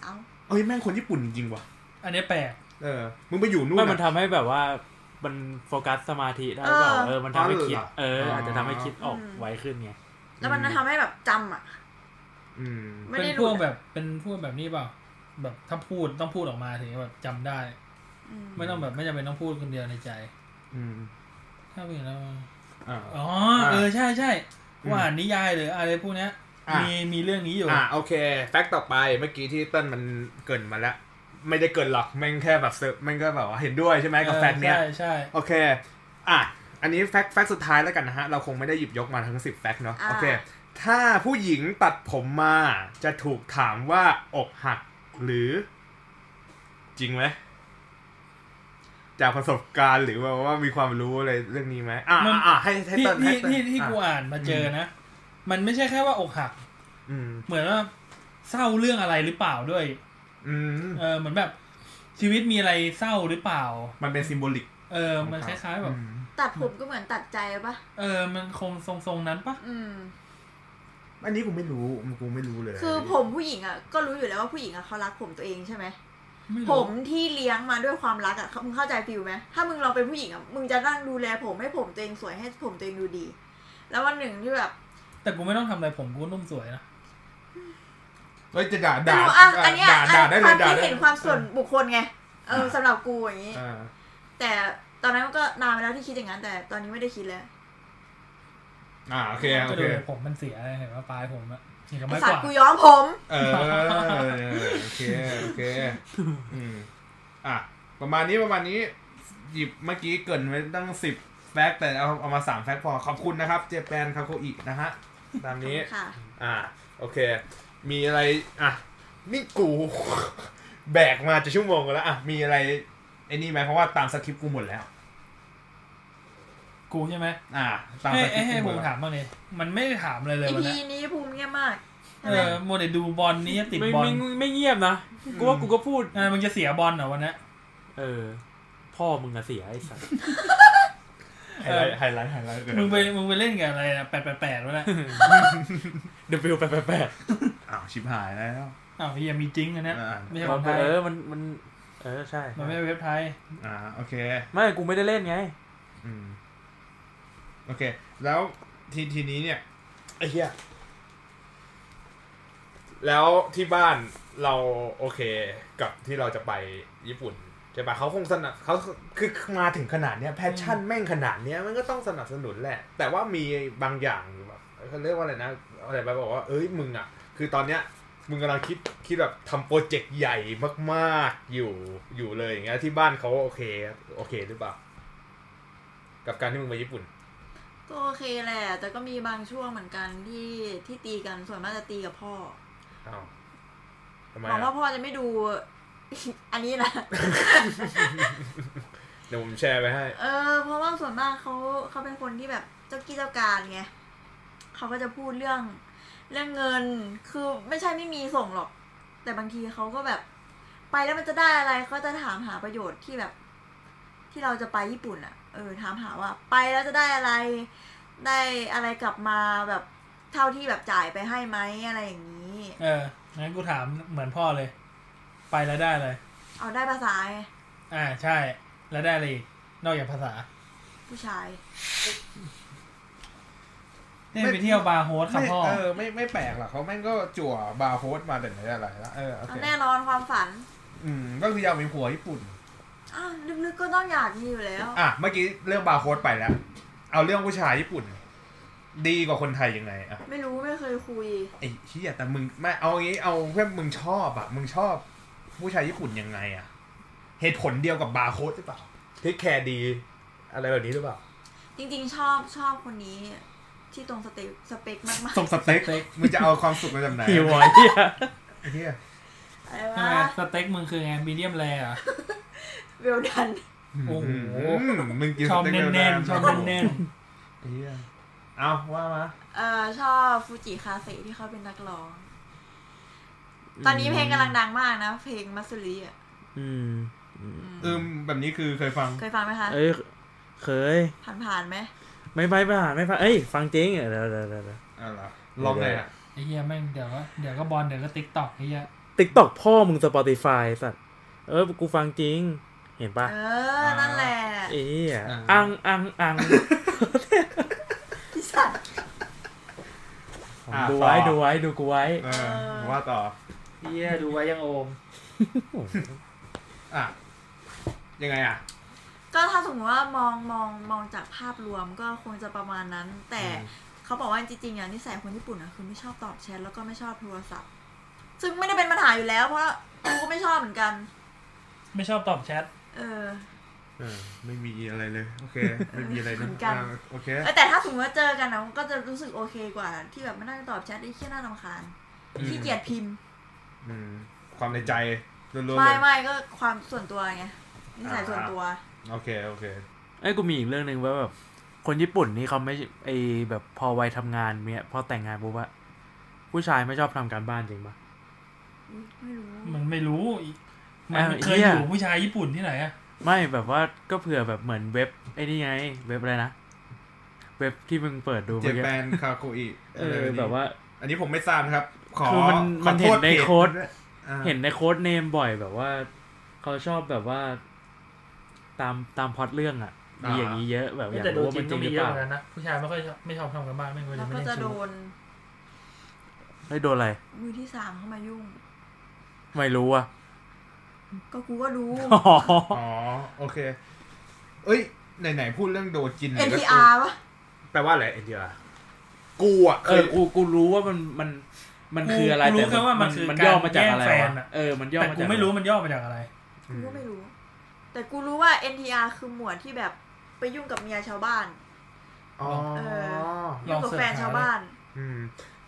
เอา เอ้ยแม่งคนญี่ปุ่นจริงๆว่ะ อันนี้แปลก เออ มึงไปอยู่นู่ไม่นมันอะ ทำให้แบบว่ามันโฟกัสสมาธิได้เปล่าเออ เออมันทำให้คิดอ๋อเหรอเออ อาจจะทำให้คิดออกอืม ไวขึ้นไง แล้วมันทำให้แบบจำอะ อืม ไม่เป็นได้พวกหลุดอะแบบเป็นพวกแบบนี้เปล่า แบบถ้าพูดต้องพูดออกมาถึงจะแบบจำได้อืม ไม่ต้องแบบไม่จำเป็นต้องพูดคนเดียวในใจ อืม ถ้าเป็นแล้วอ่า อ๋ออ่าเออใช่ใช่อืมว่าอ่านนิยายหรืออะไรพวกเนี้ยอะ มีมีเรื่องนี้อยู่ อ่าโอเค fact ต่อไปเมื่อกี้ที่เต้นมันเกริ่นมาแล้ว ไม่ได้เกริ่นหรอกแม่งแค่แบบเซิร์ฟแม่งก็แบบว่าเห็นด้วยใช่ไหมกับ fact เนี้ยใช่ใช่ โอเค อะ อันนี้ fact fact สุดท้ายแล้วกันนะฮะ เราคงไม่ได้หยิบยกมาทั้งสิบ fact เนาะ อ่า โอเค ถ้าผู้หญิงตัดผมมาจะถูกถามว่าอกหักหรือ จริงไหม จากประสบการณ์หรือว่าว่ามีความรู้อะไรเรื่องนี้ไหมอะอะอะให้ให้ที่เต้นให้ที่เต้นที่ที่กูอะอ่านมาเจอนะ มันไม่ใช่แค่ว่าอกหักอืมเหมือนว่าเศร้าเรื่องอะไรหรือเปล่าด้วยอืมเออเหมือนแบบชีวิตมีอะไรเศร้าหรือเปล่า มันเป็นซิมโบลิก เออ มันคล้ายๆแบบตัดผมก็เหมือนตัดใจปะเออ มันคงทรงๆนั้นปะอืมอันนี้กูไม่รู้กูไม่รู้เลย คือผมผู้หญิงอะก็รู้อยู่แล้วว่าผู้หญิงอะเขารักผมตัวเองใช่ไหมไม่ ผรู้มที่เลี้ยงมาด้วยความรักอะมึงเข้าใจฟิลไหมถ้ามึงลองเป็นผู้หญิงอะมึงจะนั่งดูแลผมให้ผมตัวเองสวยให้ผมตัวเองดูดี แล้ววันหนึ่งที่แบบ แต่กูไม่ต้องทำอะไรผมกูนุ่มสวยนะเฮ้ยจะด่าไม่ด่ารู้อะอันเนี้ยด่าด่าได้คเลวายมด่าคิดได้เห็นความส่วนบุคคลไงเออสำหรับกูอย่างนี้อ่าแต่ตอนนั้นก็นานไปแล้วที่คิดอย่างนั้น แต่ตอนนี้ไม่ได้คิดแล้วอ่าโอเคก็โอดูเคผมมันเสียเห็นว่าปลายผมอะ เห็นกับไอไม้สักตวาว์ดกูย้อมผม เออโอเคโอเคอืมอะประมาณนี้ประมาณนี้ หยิบเมื่อกี้เกรินไว้ตั้งสิบแฟกต์แต่เอาเอามาสามแฟกต์พอขอบคุณนะครับเจแปนคาโคอินะฮะตามนี้ ค่ะ อ่า โอเค มีอะไรอะนี่กู แบกมาจะชั่วโมงกันแล้วอะมีอะไรไอ้นี่ไหมเพราะว่าตามสคริปต์กูหมดแล้ว กูใช่ไหมอ่าตามให้สคริให้ปต์ให้กูหผมมดแล้วถามบ้างเลยมันไม่ได้ถามอะไรเลยอีวันพีนี้นี้ภูมิเงียบมากใช่เอไหมอโมเดลดูบอลนี้ติดไม่บอลไม่ไม่เงียบนะ กูว่ากูก็พูดเออมึงจะเสียบอลเหรอวันนี้เออ พ่อมึงอะเสียไอ้สัสไฮไลท์ไฮไลท์ไฮไลท์มึงไปมึงไปเล่นกับอะไรนะแปดแปดแปดวะเนี่ยW แปดแปดแปดอ้าวชิบหายแล้วอ้าวเฮียมีจริงอันเนี้ยอ่าไม่ใช่ของไทยเออมันมัน เออใช่ มันไม่ใช่เว็บไทยอ่าโอเค ไม่กูไม่ได้เล่นไง อืม โอเค แล้วทีทีนี้เนี่ยไอ้เหี้ยแล้วที่บ้านเราโอเคกับที่เราจะไปญี่ปุ่นใช่ปะเขาคงสนับเขาคือมาถึงขนาดเนี้ย passion แม่งขนาดเนี้ยมันก็ต้องสนับสนุนแหละ แต่ว่ามีบางอย่างแบบเขาเรียกว่าอะไรนะอะไรไปบอกว่าเอ้ยมึงอะ คือตอนเนี้ยมึงกำลังคิดคิดแบบทำโปรเจกต์ใหญ่มากๆอยู่อยู่เลยอย่างเงี้ยที่บ้านเขาโอเค โอเคหรือเปล่ากกับการที่มึงไปญี่ปุ่น ก็โอเคแหละ แต่ก็มีบางช่วงเหมือนกันที่ที่ตีกันส่วนมากจะตีกับพ่ออ้าวทำไมหวังว่าอะพ่อจะไม่ดู อันนี้นะ เดี๋ยวผมแชร์ไปให้ เออเพราะว่าส่วนมากเขาเขาเป็นคนที่แบบเจ้ากี้เจ้าการไงเขาก็จะพูดเรื่องเรื่องเงินคือไม่ใช่ไม่มีส่งหรอก แต่บางทีเขาก็แบบ ไปแล้วมันจะได้อะไรเขาจะถามหาประโยชน์ที่แบบ ที่เราจะไปญี่ปุ่นอะ เออถามหาว่าไปแล้วจะได้อะไร ได้อะไรกลับมาแบบเท่าที่แบบจ่ายไปให้ไหมอะไรอย่างนี้ เอองั้นกูถามเหมือนพ่อเลย ไปแล้วได้เลย เอาได้ภาษาไงอ่าใช่ แล้วได้อะไรอีกนอกจากภาษา ผู้ชายได้ไปเที่ยวบาร์โฮสครับไม่พ่อ เออไม่ไม่แปลกหรอกเขาแม่งก็จั่วบาร์โฮสมาแต่ไหนแต่ไรแล้วเออโอเอาเคแน่นอนความฝัน อืมก็คืออยากมีผัวญี่ปุ่น อ้าวลึกๆก็ต้องอยากมีอยู่แล้ว อะเมื่อกี้เรื่องบาร์โฮสไปแล้ว เอาเรื่องผู้ชายญี่ปุ่น ดีกว่าคนไทยยังไงอะไม่รู้ไม่เคยคุย ไอ้เชี่ยแต่มึงไม่เอางี้เอาเพื่อนมึงชอบอะมึงชอบ ผู้ชายญี่ปุ่นยังไงอะ เหตุผลเดียวกับบาร์โฮสหรือเปล่า take care ดี อะไรแบบนี้หรือเปล่าจริงๆชอบชอบคนนี้ ที่ตรงสเต็กสเปคมากส่งสเต็กมึงจะเอาความสุขมาจากไหนหิวหอยเหี้ยไอ้เหี้ยๆอะไรทำไมวะสเต็กมึงคือไง medium rare อะ well done โอ้โหมมึงกินชอบสเต็กแน่นๆชอบแน่นไอ้เหี้ยเอาว่ามาเออชอบฟูจิคาเซที่เขาเป็นนักร้อง ตอนนี้เพลงกำลังดังมากนะ เพลง Matsuri อะอืมอืมเออแบบนี้คือเคยฟัง เคยฟังไหมคะ เอ้ยเคย ผ่านๆไหมไม่ไปไม่ผ่านไม่ผ่านเอ้ย ฟังจริงเดี๋ยวเดี๋ยวเดี๋ยวเดี๋ยวอะไรลองเลยอะๆไอ้เหี้ยแม่งเดี๋ยวก็เดี๋ยวก็บอลเดี๋ยวก็ TikTok ไอ้เหี้ย TikTok พ่อมึง Spotify สัตว์เออ กูฟังจริง เห็นปะเออ นั่นแหละเอ้ยอังอังอังพี่สัตว์ดูไว้ดูไว้ดูกูไว้เออว่าต่อเหี้ยดูไว้ยังโอมอะยังไงอะ ก็ถ้าสมมติว่ามองมองมองจากภาพรวมก็คงจะประมาณนั้น แต่เขาบอกว่าจริงๆอะนิสัยคนญี่ปุ่นอะคือไม่ชอบตอบแชทแล้วก็ไม่ชอบโทรศัพท์ ซึ่งไม่ได้เป็นปัญหาอยู่แล้วเพราะกูก็ไม่ชอบเหมือนกัน ไม่ชอบตอบแชท เออ เออไม่มีอะไรเลย โอเค ไม่มีอะไรนะเหมือนกัน อ่าโอเค เออแต่ถ้าสมมติว่าเจอกันนะมันก็จะรู้สึกโอเคกว่า ที่แบบไม่นั่งตอบแชทไอ้เขี้ยน่ารำคาญอืม ขี้เกียจพิมพ์อืม ความในใจล้วนๆไม่เลยไม่ก็ความส่วนตัวไงนิสัยส่วนตัว โอเค โอเค ไอ้ยกูมีอีกเรื่องหนึ่งว่าแบบคนญี่ปุ่นนี่เขาไม่ไอแบบพอวัยทำงานเนี่ยพอแต่งงานปุ๊บอะผู้ชายไม่ชอบทำการบ้านจริงปะไม่รู้มันไม่รู้อีก มันอ้าวเคยเหี้อยยู่ผู้ชายญี่ปุ่นที่ไหนอะไม่แบบว่าก็เผื่อแบบเหมือนเว็บไอ้นี่ไง เว็บอะไรนะ เว็บที่มึงเปิดดูเจเมื่อกี้แปนคาโกอิเออแบบว่า อันนี้ผมไม่ทราบนะครับ ขอคือมันขอมันเห็นโทษในพจโค้ดด้วยอ่าเห็นในโค้ดเนมบ่อยแบบว่า เขาชอบแบบว่า ตามตามพล็อตเรื่องอะมีอย่างนี้เยอะแบบอยากแต่ดูรู้ว่าจริมังนจก็ริงหมีรือเยเปอะล่าเหมือนกันนะผู้ชายไม่ค่อยชอบไม่ชอบทำกันบ้านไม่ควรแล้จะวไม่ก็เล่นจะโดชู้นเฮ้ยโดนอะไรมือที่สามเข้ามายุ่ง ไม่รู้อะ ก็กูก็รู้อ๋ออ๋อ โอเค เอ้ย ไหนๆพูดเรื่องโดจิน NTR ปะแปลว่าอะไร NTR กูอะเอเคยอกูกูรู้ว่ามันมันมันคืออะไรกูรู้แต่แค่ว่ามันคือมันการย่อมาจากอะไรแย่งแฟวะนอะเออมันย่อแต่มากูจากไม่รู้มันย่อมาจากอะไรกูก็ไม่รู้ แต่กูรู้ว่า NTR คือหมวดที่แบบไปยุ่งกับเมียชาวบ้าน อ๋อเอลยุ่องงกับเสิร์ชแฟนชาวบ้าน อืม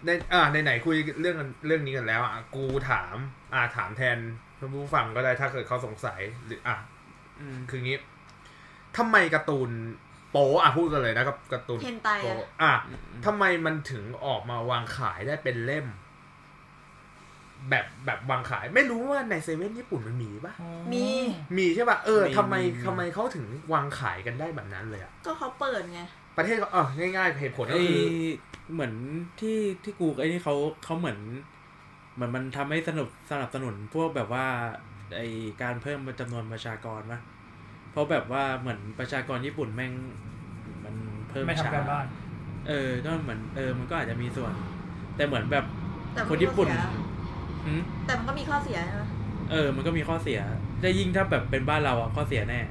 ในอ่าไหนๆคุยเรื่องเรื่องนี้กันแล้วอะกูถาม อ่าถามแทนผู้ฟังก็ได้ถ้าเกิดเขาสงสัยหรืออะอืมคืองี้ทำไมการ์ตูนโป๊อะพูดกันเลยนะครับการ์ตูนเฮนไตโป๊อะอะทำไมมันถึงออกมาวางขายได้เป็นเล่ม แบบแบบวางขายไม่รู้ว่าในเซเว่นญี่ปุ่นมันมีปะมีมีใช่ปะเออมีทำไมมีทำไมเขาถึงวางขายกันได้แบบนั้นเลยอะก็เขาเปิดไงประเทศเขาเออง่ายๆเหตุผลไอก็คือ เหมือนที่ที่กูไอ้นี่เขาเขาเหมือน เหมือนมันทำให้สนุกสนับสนุนพวกแบบว่าไอการเพิ่มจำนวนประชากรปะเพราะแบบว่าเหมือนประชากรญี่ปุ่นแม่งมันเพิ่มไม่ช้าทำการบ้านเออ ก็เหมือนเออ มันก็อาจจะมีส่วน แต่เหมือนแบบแต่มัคนมีญี่ปุ่นข้อเสียหืมแต่มันก็มีข้อเสียใช่ไหมเออ มันก็มีข้อเสียแต่ยิ่งถ้าแบบเป็นบ้านเราอะข้อเสียแน่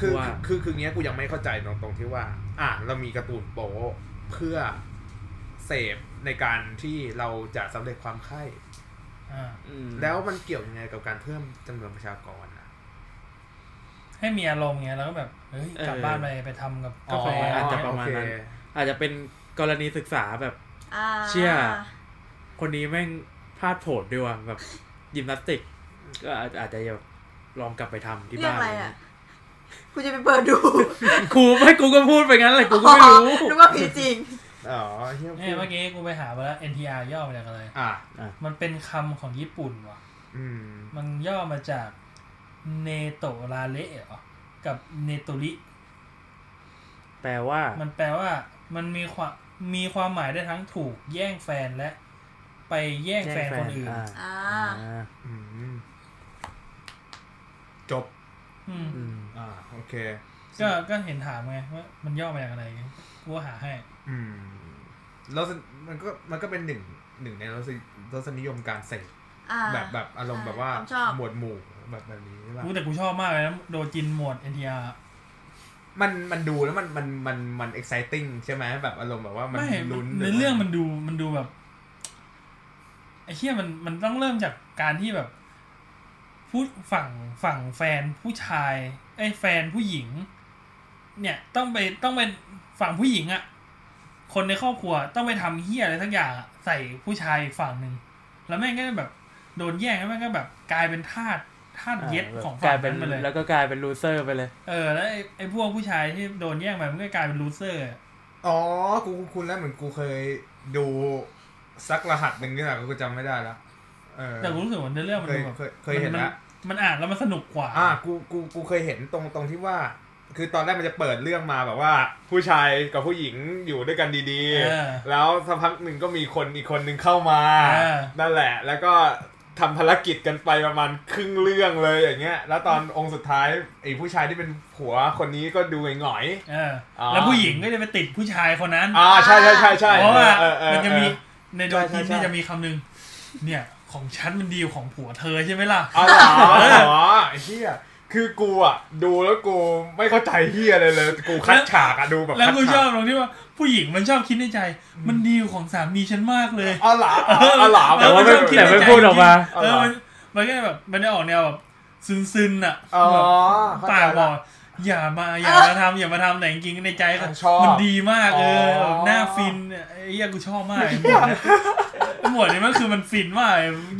คือว่าคือคือเงี้ยกูยังไม่เข้าใจตรงตรงที่ว่า อ่าเรามีการ์ตูนโป๊เพื่อ เสพในการที่เราจะสำเร็จความใคร่อ่าอืมแล้วมันเกี่ยวยังไงกับการเพิ่มจำนวนประชากรอะให้มีอารมณ์เงี้ยแล้วก็แบบเฮ้ยเออกลับบ้านไปไปทำกับก็กาแฟคงอาจจะประมาณนั้นโอเคอาจจะเป็นกรณีศึกษาแบบอ่าเชี่ยคนนี้แม่งพลาดโผดด้วยว่ะแบบยิมนาสติก ก็อาจอาจจะแบบลองกลับไปทำที่เรื่องบ้านอะไรอะกูจะไปเปิดดูครูไม่กูก็พูดไปงั้นเลยกูก็ไม่รู้นึกว่าผีจริง อ๋อเฮียเนี่ยเมื่อกี้กูไปหามาแล้ว NTR ย่อมาจากอะไรอะมันเป็นคำของญี่ปุ่นว่ะ อืม มันย่อมาจากเนโตราเละเหรอ กับเนโตริแปลว่า มันแปลว่า มันมีความมีความหมายได้ทั้งถูกแย่งแฟนและ ไปแย่งแฟนคนอื่น อ่า อ่าอ่าอืม จบ อืม อืม อ่า โอเค ก็ก็เห็นถามไงว่ามันย่อมาจากอะไรกูก็หาให้ อืมแล้วมันก็มันก็เป็นหนึ่งหนึ่งในรสรสนิยมการเสพอ่าแบบแบบอารมณ์แบบว่าชอบหมวดหมู่แบบแบบนี้ใช่ปะกูแต่กูชอบมากเลยนะโดจินหมวด NTR มันมันดูแล้วมันมันมันมัน exciting ใช่ไหมแบบอารมณ์แบบว่ามันไม่ลุ้นในเรื่องมันดูมันดูแบบไอ้เชี่ยมันมันต้องเริ่มจากการที่แบบผู้ฝั่งฝั่งแฟนผู้ชายไอ้ยแฟนผู้หญิง เนี่ยต้องไปต้องเป็นฝั่งผู้หญิงอะ่ะ คนในครอบครัวต้องไปทำเฮี้ยอะไรทั้งอย่างอะใส่ผู้ชายอีกฝั่งหนึ่งแล้วแม่งก็แบบโดนแย่งแล้วแม่งก็แบบกลายเป็นทาสทาสเย็ดของกลาฝั่ยงเป็นนั้นไปเลยแล้วก็กลายเป็นลูเซอร์ไปเลย เออแล้วไอ้ไอ้พวกผู้ชายที่โดนแย่งไปมันก็กลายเป็นลูเซอร์อะอ๋อ กูคุณแล้วเหมือนกูเคยดูซักรหัสหนึ่งนี่แหละกูจำไม่ได้แล้วเออแต่กูรู้สึกว่าในเรื่องมันเคยดูแบบเคยเคยเห็นมัแล้วมันอ่านแล้วมันสนุกกว่า อ่ากูกูกูเคยเห็นตรงตรงที่ว่า คือตอนแรกมันจะเปิดเรื่องมาแบบว่า ผู้ชายกับผู้หญิงอยู่ด้วยกันดีเออๆแล้วสักพักหนึ่งก็มีคนอีกคนหนึ่งเข้ามาเออนั่นแหละ แล้วก็ทำภารกิจกันไปประมาณครึ่งเรื่องเลยอย่างเงี้ย แล้วตอนองค์สุดท้ายไอ้ผู้ชายที่เป็นผัวคนนี้ก็ดูหงอยเอออ๋อแล้วผู้หญิงก็จะไปติดผู้ชายคนนั้นๆอ่าใช่ใช่ใช่ใช่เพราะว่าเออเออเออมันจะมีในโดใช่จินใช่เนี่ยใช่จะมีคำหนึ่งเนี่ยของฉันมันดีกว่าของผัวเธอใช่ไหมล่ะอ๋อเหรออ๋อไอ้เฮีย คือกูอะดูแล้วกูไม่เข้าใจเฮียเลยเลย กูคัดฉากอะดูแบบแล้วคัดกูชฉาอกบตรงที่ว่าผู้หญิงมันชอบคิดในใจ มันดีกว่าของสามีฉันมากเลยอ๋อเหรออ๋อเหรอแต่ว่าไม่ชอบคิดแต่ในไม่ใจพูดออกมาเออมันมันก็แบบมันจะออกแนวแบบซึนๆอะอ๋อแบบเข้าปาใจกบละอก อย่ามาอย่ามาทำอย่ามาทำแต่จริงๆในใจก็ชอบมันดีมากเอออ๋อแบบหน้าฟินเนี่ยไอ้เหี้ยกูชอบมากไอ้หมวดเนี่ยไอ้หมวดนี้มันคือมันฟินมาก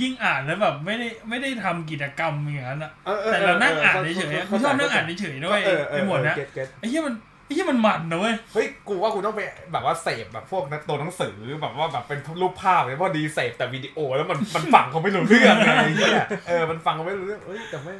ยิ่งอ่านแล้วแบบไม่ได้ไม่ได้ทำกิจกรรมอย่างนั้นอะออออแต่เรานั่งอ่านออเฉยๆเข้กูชอบนั่งอ่านเฉยๆด้วยเออเออไอ้หมวดเนี้ย get get ไอ้เหี้ยมันไอ้เหี้ยมันมันนะเว้ยเฮ้ยกูว่ากูต้องไปแบบว่าเสพแบบพวกนักตัวหนังสือแบบว่าแบบเป็นรูปภาพเลยเพราะดีเสพแต่วิดีโอแล้วมันมันฟังเขาไม่รู้เรื่องไงไอ้เหี้ยเออมันฟังเขาไม่รู้เรื่องเฮ้ยแต่ไม่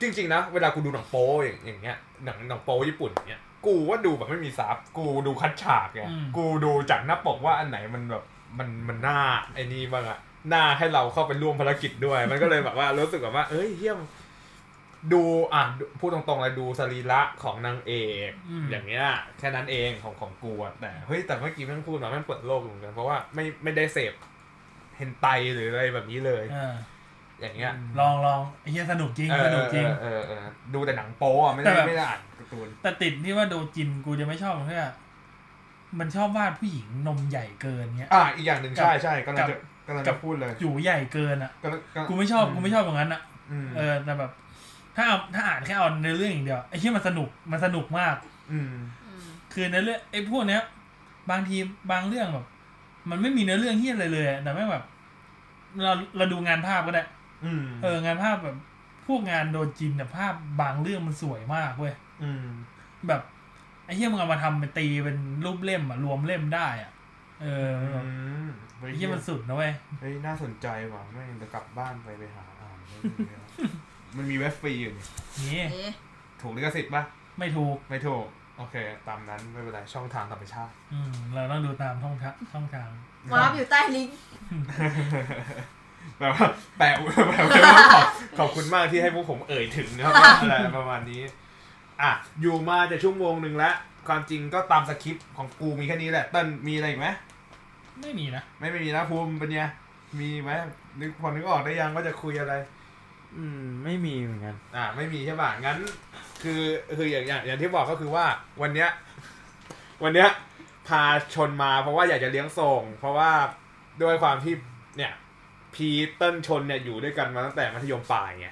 จริงๆนะ เวลากูดูหนังโป๊อย่างอย่างเงี้ยหนังหนังโป๊ญี่ปุ่นอย่างเงี้ยกูว่าดูแบบไม่มี sub กูดูคัดฉากไงอืมกูดูจากหน้าปกว่าอันไหนมันแบบมันมันน่าไอ้นี่บ้างอะน่าให้เราเข้าไปร่วมภารกิจด้วย มันก็เลยแบบว่ารู้สึกแบบว่า เอ้ยเฮี้ยมดูอะดูพูดตรงๆเลยดูสรีระของนางเอกอืมอย่างเงี้ยแค่นั้นเองของของกูอะแต่เฮ้ยแต่เมื่อกี้แม่งพูดมาแม่งเปิดโลกเหมือนกันเพราะว่าไม่ไม่ได้เสพเฮนไตหรืออะไรแบบนี้เลยเอออย่างเงี้ยลองลองไอ้เหี้ยสนุกจริงเออสนุกจริงเออเออเออดูแต่หนังโป๊อะไม่แต่ได้แบบไม่ได้อ่านการ์ตูนแต่ติดที่ว่าโดจินกูจะไม่ชอบตรงที่ว่ามันชอบวาดผู้หญิงนมใหญ่เกินเงี้ย อะอีกอย่างหนึ่งกับใช่ใช่กำลังจะกับกำลังกัจะบพูดเลยอยู่ใหญ่เกินอะกำลังำลังกูไม่ชอบกูไม่ชอบตรงนั้นอะอืมเออแต่แบบ ถ้าเอาถ้าอ่านแค่เอาในอเรื่องอย่างเดียวไอ้ที่มันสนุกมันสนุกมากอืมอืมคือในเรื่องไอ้พวกเนี้ย บางทีบางเรื่องแบบมันไม่มีเนื้อเรื่องที่อะไรเลยอะแต่ไม่งแบบ เราเราดูงานภาพก็ได้อืม เอองานภาพแบบพวกงานโดจินแต่ภาพบางเรื่องมันสวยมากเว้ยอืมแบบไอ้เหี้ยมึงเอามาทำเป็นตีเป็นรูปเล่มอะรวมเล่มได้อะเอออืแบบมเฮ้ยไอ้เหี้ยมันสุดนะเว้ยเฮ้ยน่าสนใจว่ะแม่งจะกลับบ้านไปไปหาอ่านเรื่องนี้แล้วมันมีเว็บฟรีอยู่นี่นี่เอ๊ะถูกลิขสิทธิ์ปะไม่ถูกไม่ถูกโอเค ตามนั้นไม่เป็นไรช่องทางธรรมชาติ อืม เราต้องดูตามช่องทางช่องทางวาร์ปอยู่ใต้ลิงก์ แบบว่าแปะแบบว่าขอบขอบคุณมากที่ให้พวกผมเอ่ยถึงนะครับอะไรประมาณนี้ อะ อยู่มาจะชั่วโมงหนึ่งแล้ว ความจริงก็ตามสคริปต์ของกูมีแค่นี้แหละเต้นมีอะไรอีกไหมไม่มีนะไม่มีนะภูมิเป็นไงมีไหมนึกพอนึกออกได้ยังว่าจะคุยอะไร อืม ไม่มีเหมือนกัน อ่า ไม่มีใช่ป่ะงั้น คือคืออย่างอย่างอย่างที่บอกก็คือว่า วันเนี้ย วันเนี้ยพาชนมาเพราะว่าอยากจะเลี้ยงส่ง เพราะว่าด้วยความที่เนี่ย พีเติ้ลชนเนี่ยอยู่ด้วยกันมาตั้งแต่มัธยมปลายไง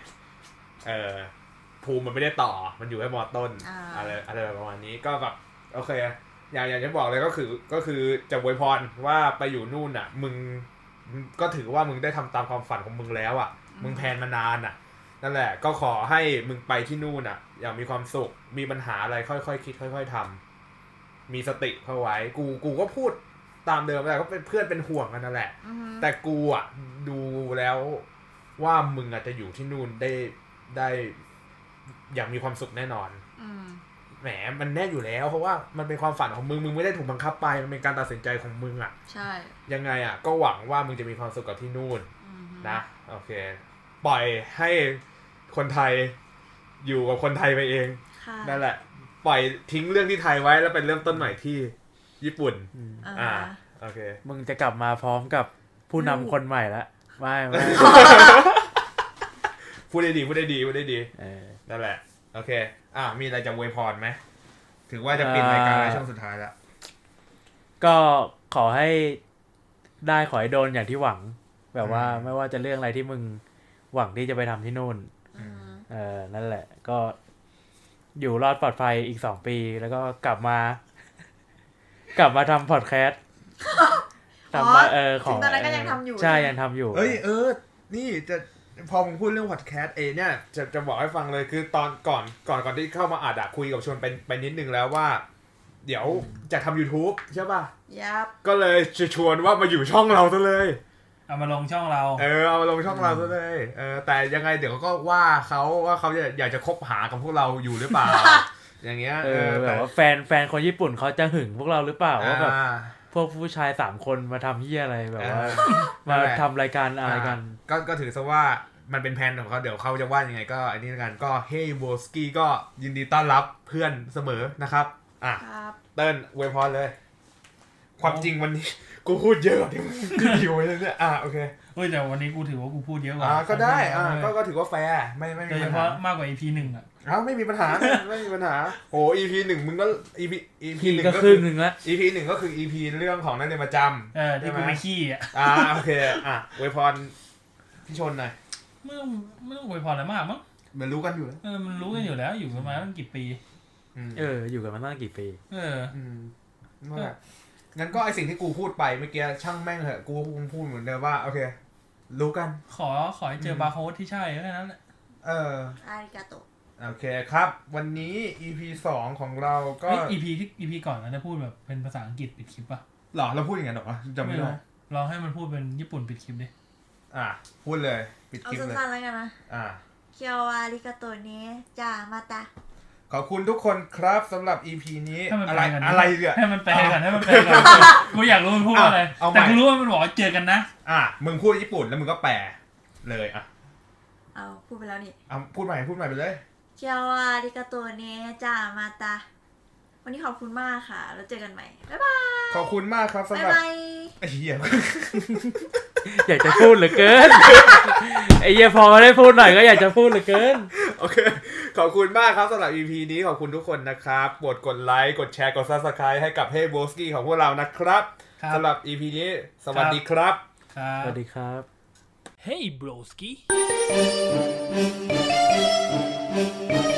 เออภูมิมันไม่ได้ต่อมันอยู่แค่มอต้นอ่าอะไรอะไรประมาณนี้ก็แบบโอเค อย่างอย่างที่บอกเลยก็คือก็คือจะอวยพรว่าไปอยู่นู่นอะ มึงก็ถือว่ามึงได้ทำตามความฝันของมึงแล้วอะ มึงแพลนมานานอะนั่นแหละก็ขอให้มึงไปที่นู่นอะ อย่างมีความสุขมีปัญหาอะไรค่อยๆคิดค่อย ๆทำมีสติเข้าไว้ กูกูก็พูด ตามเดิมแต่ก็เป็นเพื่อนเป็นห่วงกันนั่นแหละอือฮึแต่กูอะดูแล้วว่ามึงอาจจะอยู่ที่นู่นได้ได้อย่างมีความสุขแน่นอนอืมแหมมันแน่อยู่แล้ว เพราะว่ามันเป็นความฝันของมึง มึงไม่ได้ถูกบังคับไป มันเป็นการตัดสินใจของมึงอะ ใช่ ยังไงอะ ก็หวังว่ามึงจะมีความสุขกับที่นู่นอือฮึนะ โอเค ปล่อยให้คนไทยอยู่กับคนไทยไปเองค่ะนั่นแหละ ปล่อยทิ้งเรื่องที่ไทยไว้แล้วไปเริ่มต้นใหม่ที่ ญี่ปุ่นอ่าอ่า โอเค มึงจะกลับมาพร้อมกับผู้นำคนใหม่ละไม่ไม่ พูดได้ดี พูดได้ดี พูดได้ดี เออ นั่นแหละ โอเค อ่า มีอะไรจะอวยพรไหม ถือว่าจะปิดรายการในช่วงสุดท้ายแล้วก็ขอให้ได้ขอให้โดนอย่างที่หวัง แบบว่าอืม ไม่ว่าจะเรื่องอะไรที่มึงหวังที่จะไปทำที่นู่น อืม เออนั่นแหละ ก็อยู่รอดปลอดภัยอีกสองปี แล้วก็กลับมา กลับมาทำพอดแคสต์ทำมาเออของถึงตอนนั้นก็ยังทำอยู่ ใช่ยังทำอยู่ เอ้ยเออ นี่จะพอมึงพูดเรื่องพอดแคสต์เองเนี่ยจะจะบอกให้ฟังเลยคือตอนก่อนก่อนก่อนที่เข้ามาอัดอะคุยกับชวนไปไปนิดนึงแล้วว่า เดี๋ยวจะทำ YouTube ใช่ป่ะยับก็เลยจะชวนว่ามาอยู่ช่องเราซะเลยเอามาลงช่องเรา เออเอามาลงช่องเราซะเลยเออแต่ยังไงเดี๋ยวก็ว่าเขาว่าเขาจะอยากจะคบหากับพวกเราอยู่หรือเปล่า อย่างเงี้ยเออแบแต่บว่าแฟนแฟนคนญี่ปุ่นเขาจะหึงพวกเราหรือเปล่าว่าแบบอ่าพวกผู้ชายสามคนมาทำเหี้ยอะไรแบบว่าเออมานั่นแหละทำรายการอะไรกัน ก็ก็ถือซะว่ามันเป็นแผนของเขาเดี๋ยวเขาจะว่ายังไงก็อันนี้ละกันก็เฮ้ยโบสกี้ก็ยินดีต้อนรับเพื่อนเสมอนะครับ อะครับเติ้ลอวยพรเลย ความจริงวันนี้กูพูดเยอะกว่าที่มึงที่อยู่ไว้เลยเนี่ยอะโอเคเฮ้ยแต่วันนี้กูถือว่ากูพูดเยอะกว่าอ่าก็ได้อ่าก็เก็ถือว่าแฟร์ไม่ไม่โดมียเฉปัญหาพาะมากกว่า EP หนึ่งอะ อ้าวไม่มีปัญหา ไม่มีปัญหาโอ้ EP หนึ่งมึงก็ EP EP พี่หนึ่งก็ก็คคืรึ่องหนึ่งละ EP หนึ่งก็คือ EP เรื่องของนักเรียนประจเออที่กูไปขี้อะำอ่าโอเคอะอวยพรพี่ชนหน่อยไม่ต้องไม่ต้องอวยพรอะไรมากมั้งเหมือนรู้กันอยู่แล้วเออมันรู้กันอยู่แล้วอยู่กันมาตั้งกี่ปีอืมเออ อยู่กันมาตั้งกี่ปี เอออืมนั่นแหละงั้นก็ไอสิ่งที่กูพูดไปเมื่อกี้ช่างแม่งเหอะกูคงพูดเหมือนเดิมว่าโอเค รู้กัน ขอขอให้เจอบาร์โค้ดที่ใช่แค่นั้นแหละเอออาริกาโตะ โอเคครับ วันนี้ EP สองของเราก็เฮ้ย EP ที่ EP ก่อนเราจะพูดแบบเป็นภาษาอังกฤษปิดคลิปป่ะหรอเราพูดอย่างนั้นเหรอวะจำไม่ได้รู้ลองให้มันพูดเป็นญี่ปุ่นปิดคลิปดิ อะ พูดเลย ปิดเอาคลิปเลย สั้นๆแล้วกันนะ อะ เคียวอาริกาโตะเนี้จ้ามาตา ขอบคุณทุกคนครับสำหรับ EP นี้ ให้มันอะแปไรลกันดิ อะไรเนี่ย ให้มันแปลกันให้มันแปลกันกูอยากรู้มันพูดว่าอะไรเอาเอาใหม่ แต่กูรู้ว่ามันบอกว่าเจอกันนะ อะ มึงพูดญี่ปุ่นแล้วมึงก็แปลเลย อะเอาพูดไปแล้วนี่ เอาพูดใหม่ พูดใหม่ไปเลยเคียวอาริกาโตะเนี้จ้ามาตา วันนี้ขอบคุณมากค่ะ แล้วเจอกันใหม่ บ๊ายบาย ขอบคุณมากครับสำบ๊ายหรับบาย ไอ้เหี้ยอยากจะพูดเหลือเกิน ไอ้เหี้ยพอได้พูดหน่อยก็อยากจะพูดเหลือเกิน โอเค ขอบคุณมากครับสำหรับ EP นี้ขอบคุณทุกคนนะครับกดกดไลค์กดแชร์กด Subscribe ให้กับ Hey b o s k i ของพวกเรานะครับครับสำหรับ EP นี้สวัสดีครับ ครับ สวัสดีครับ Hey broski Música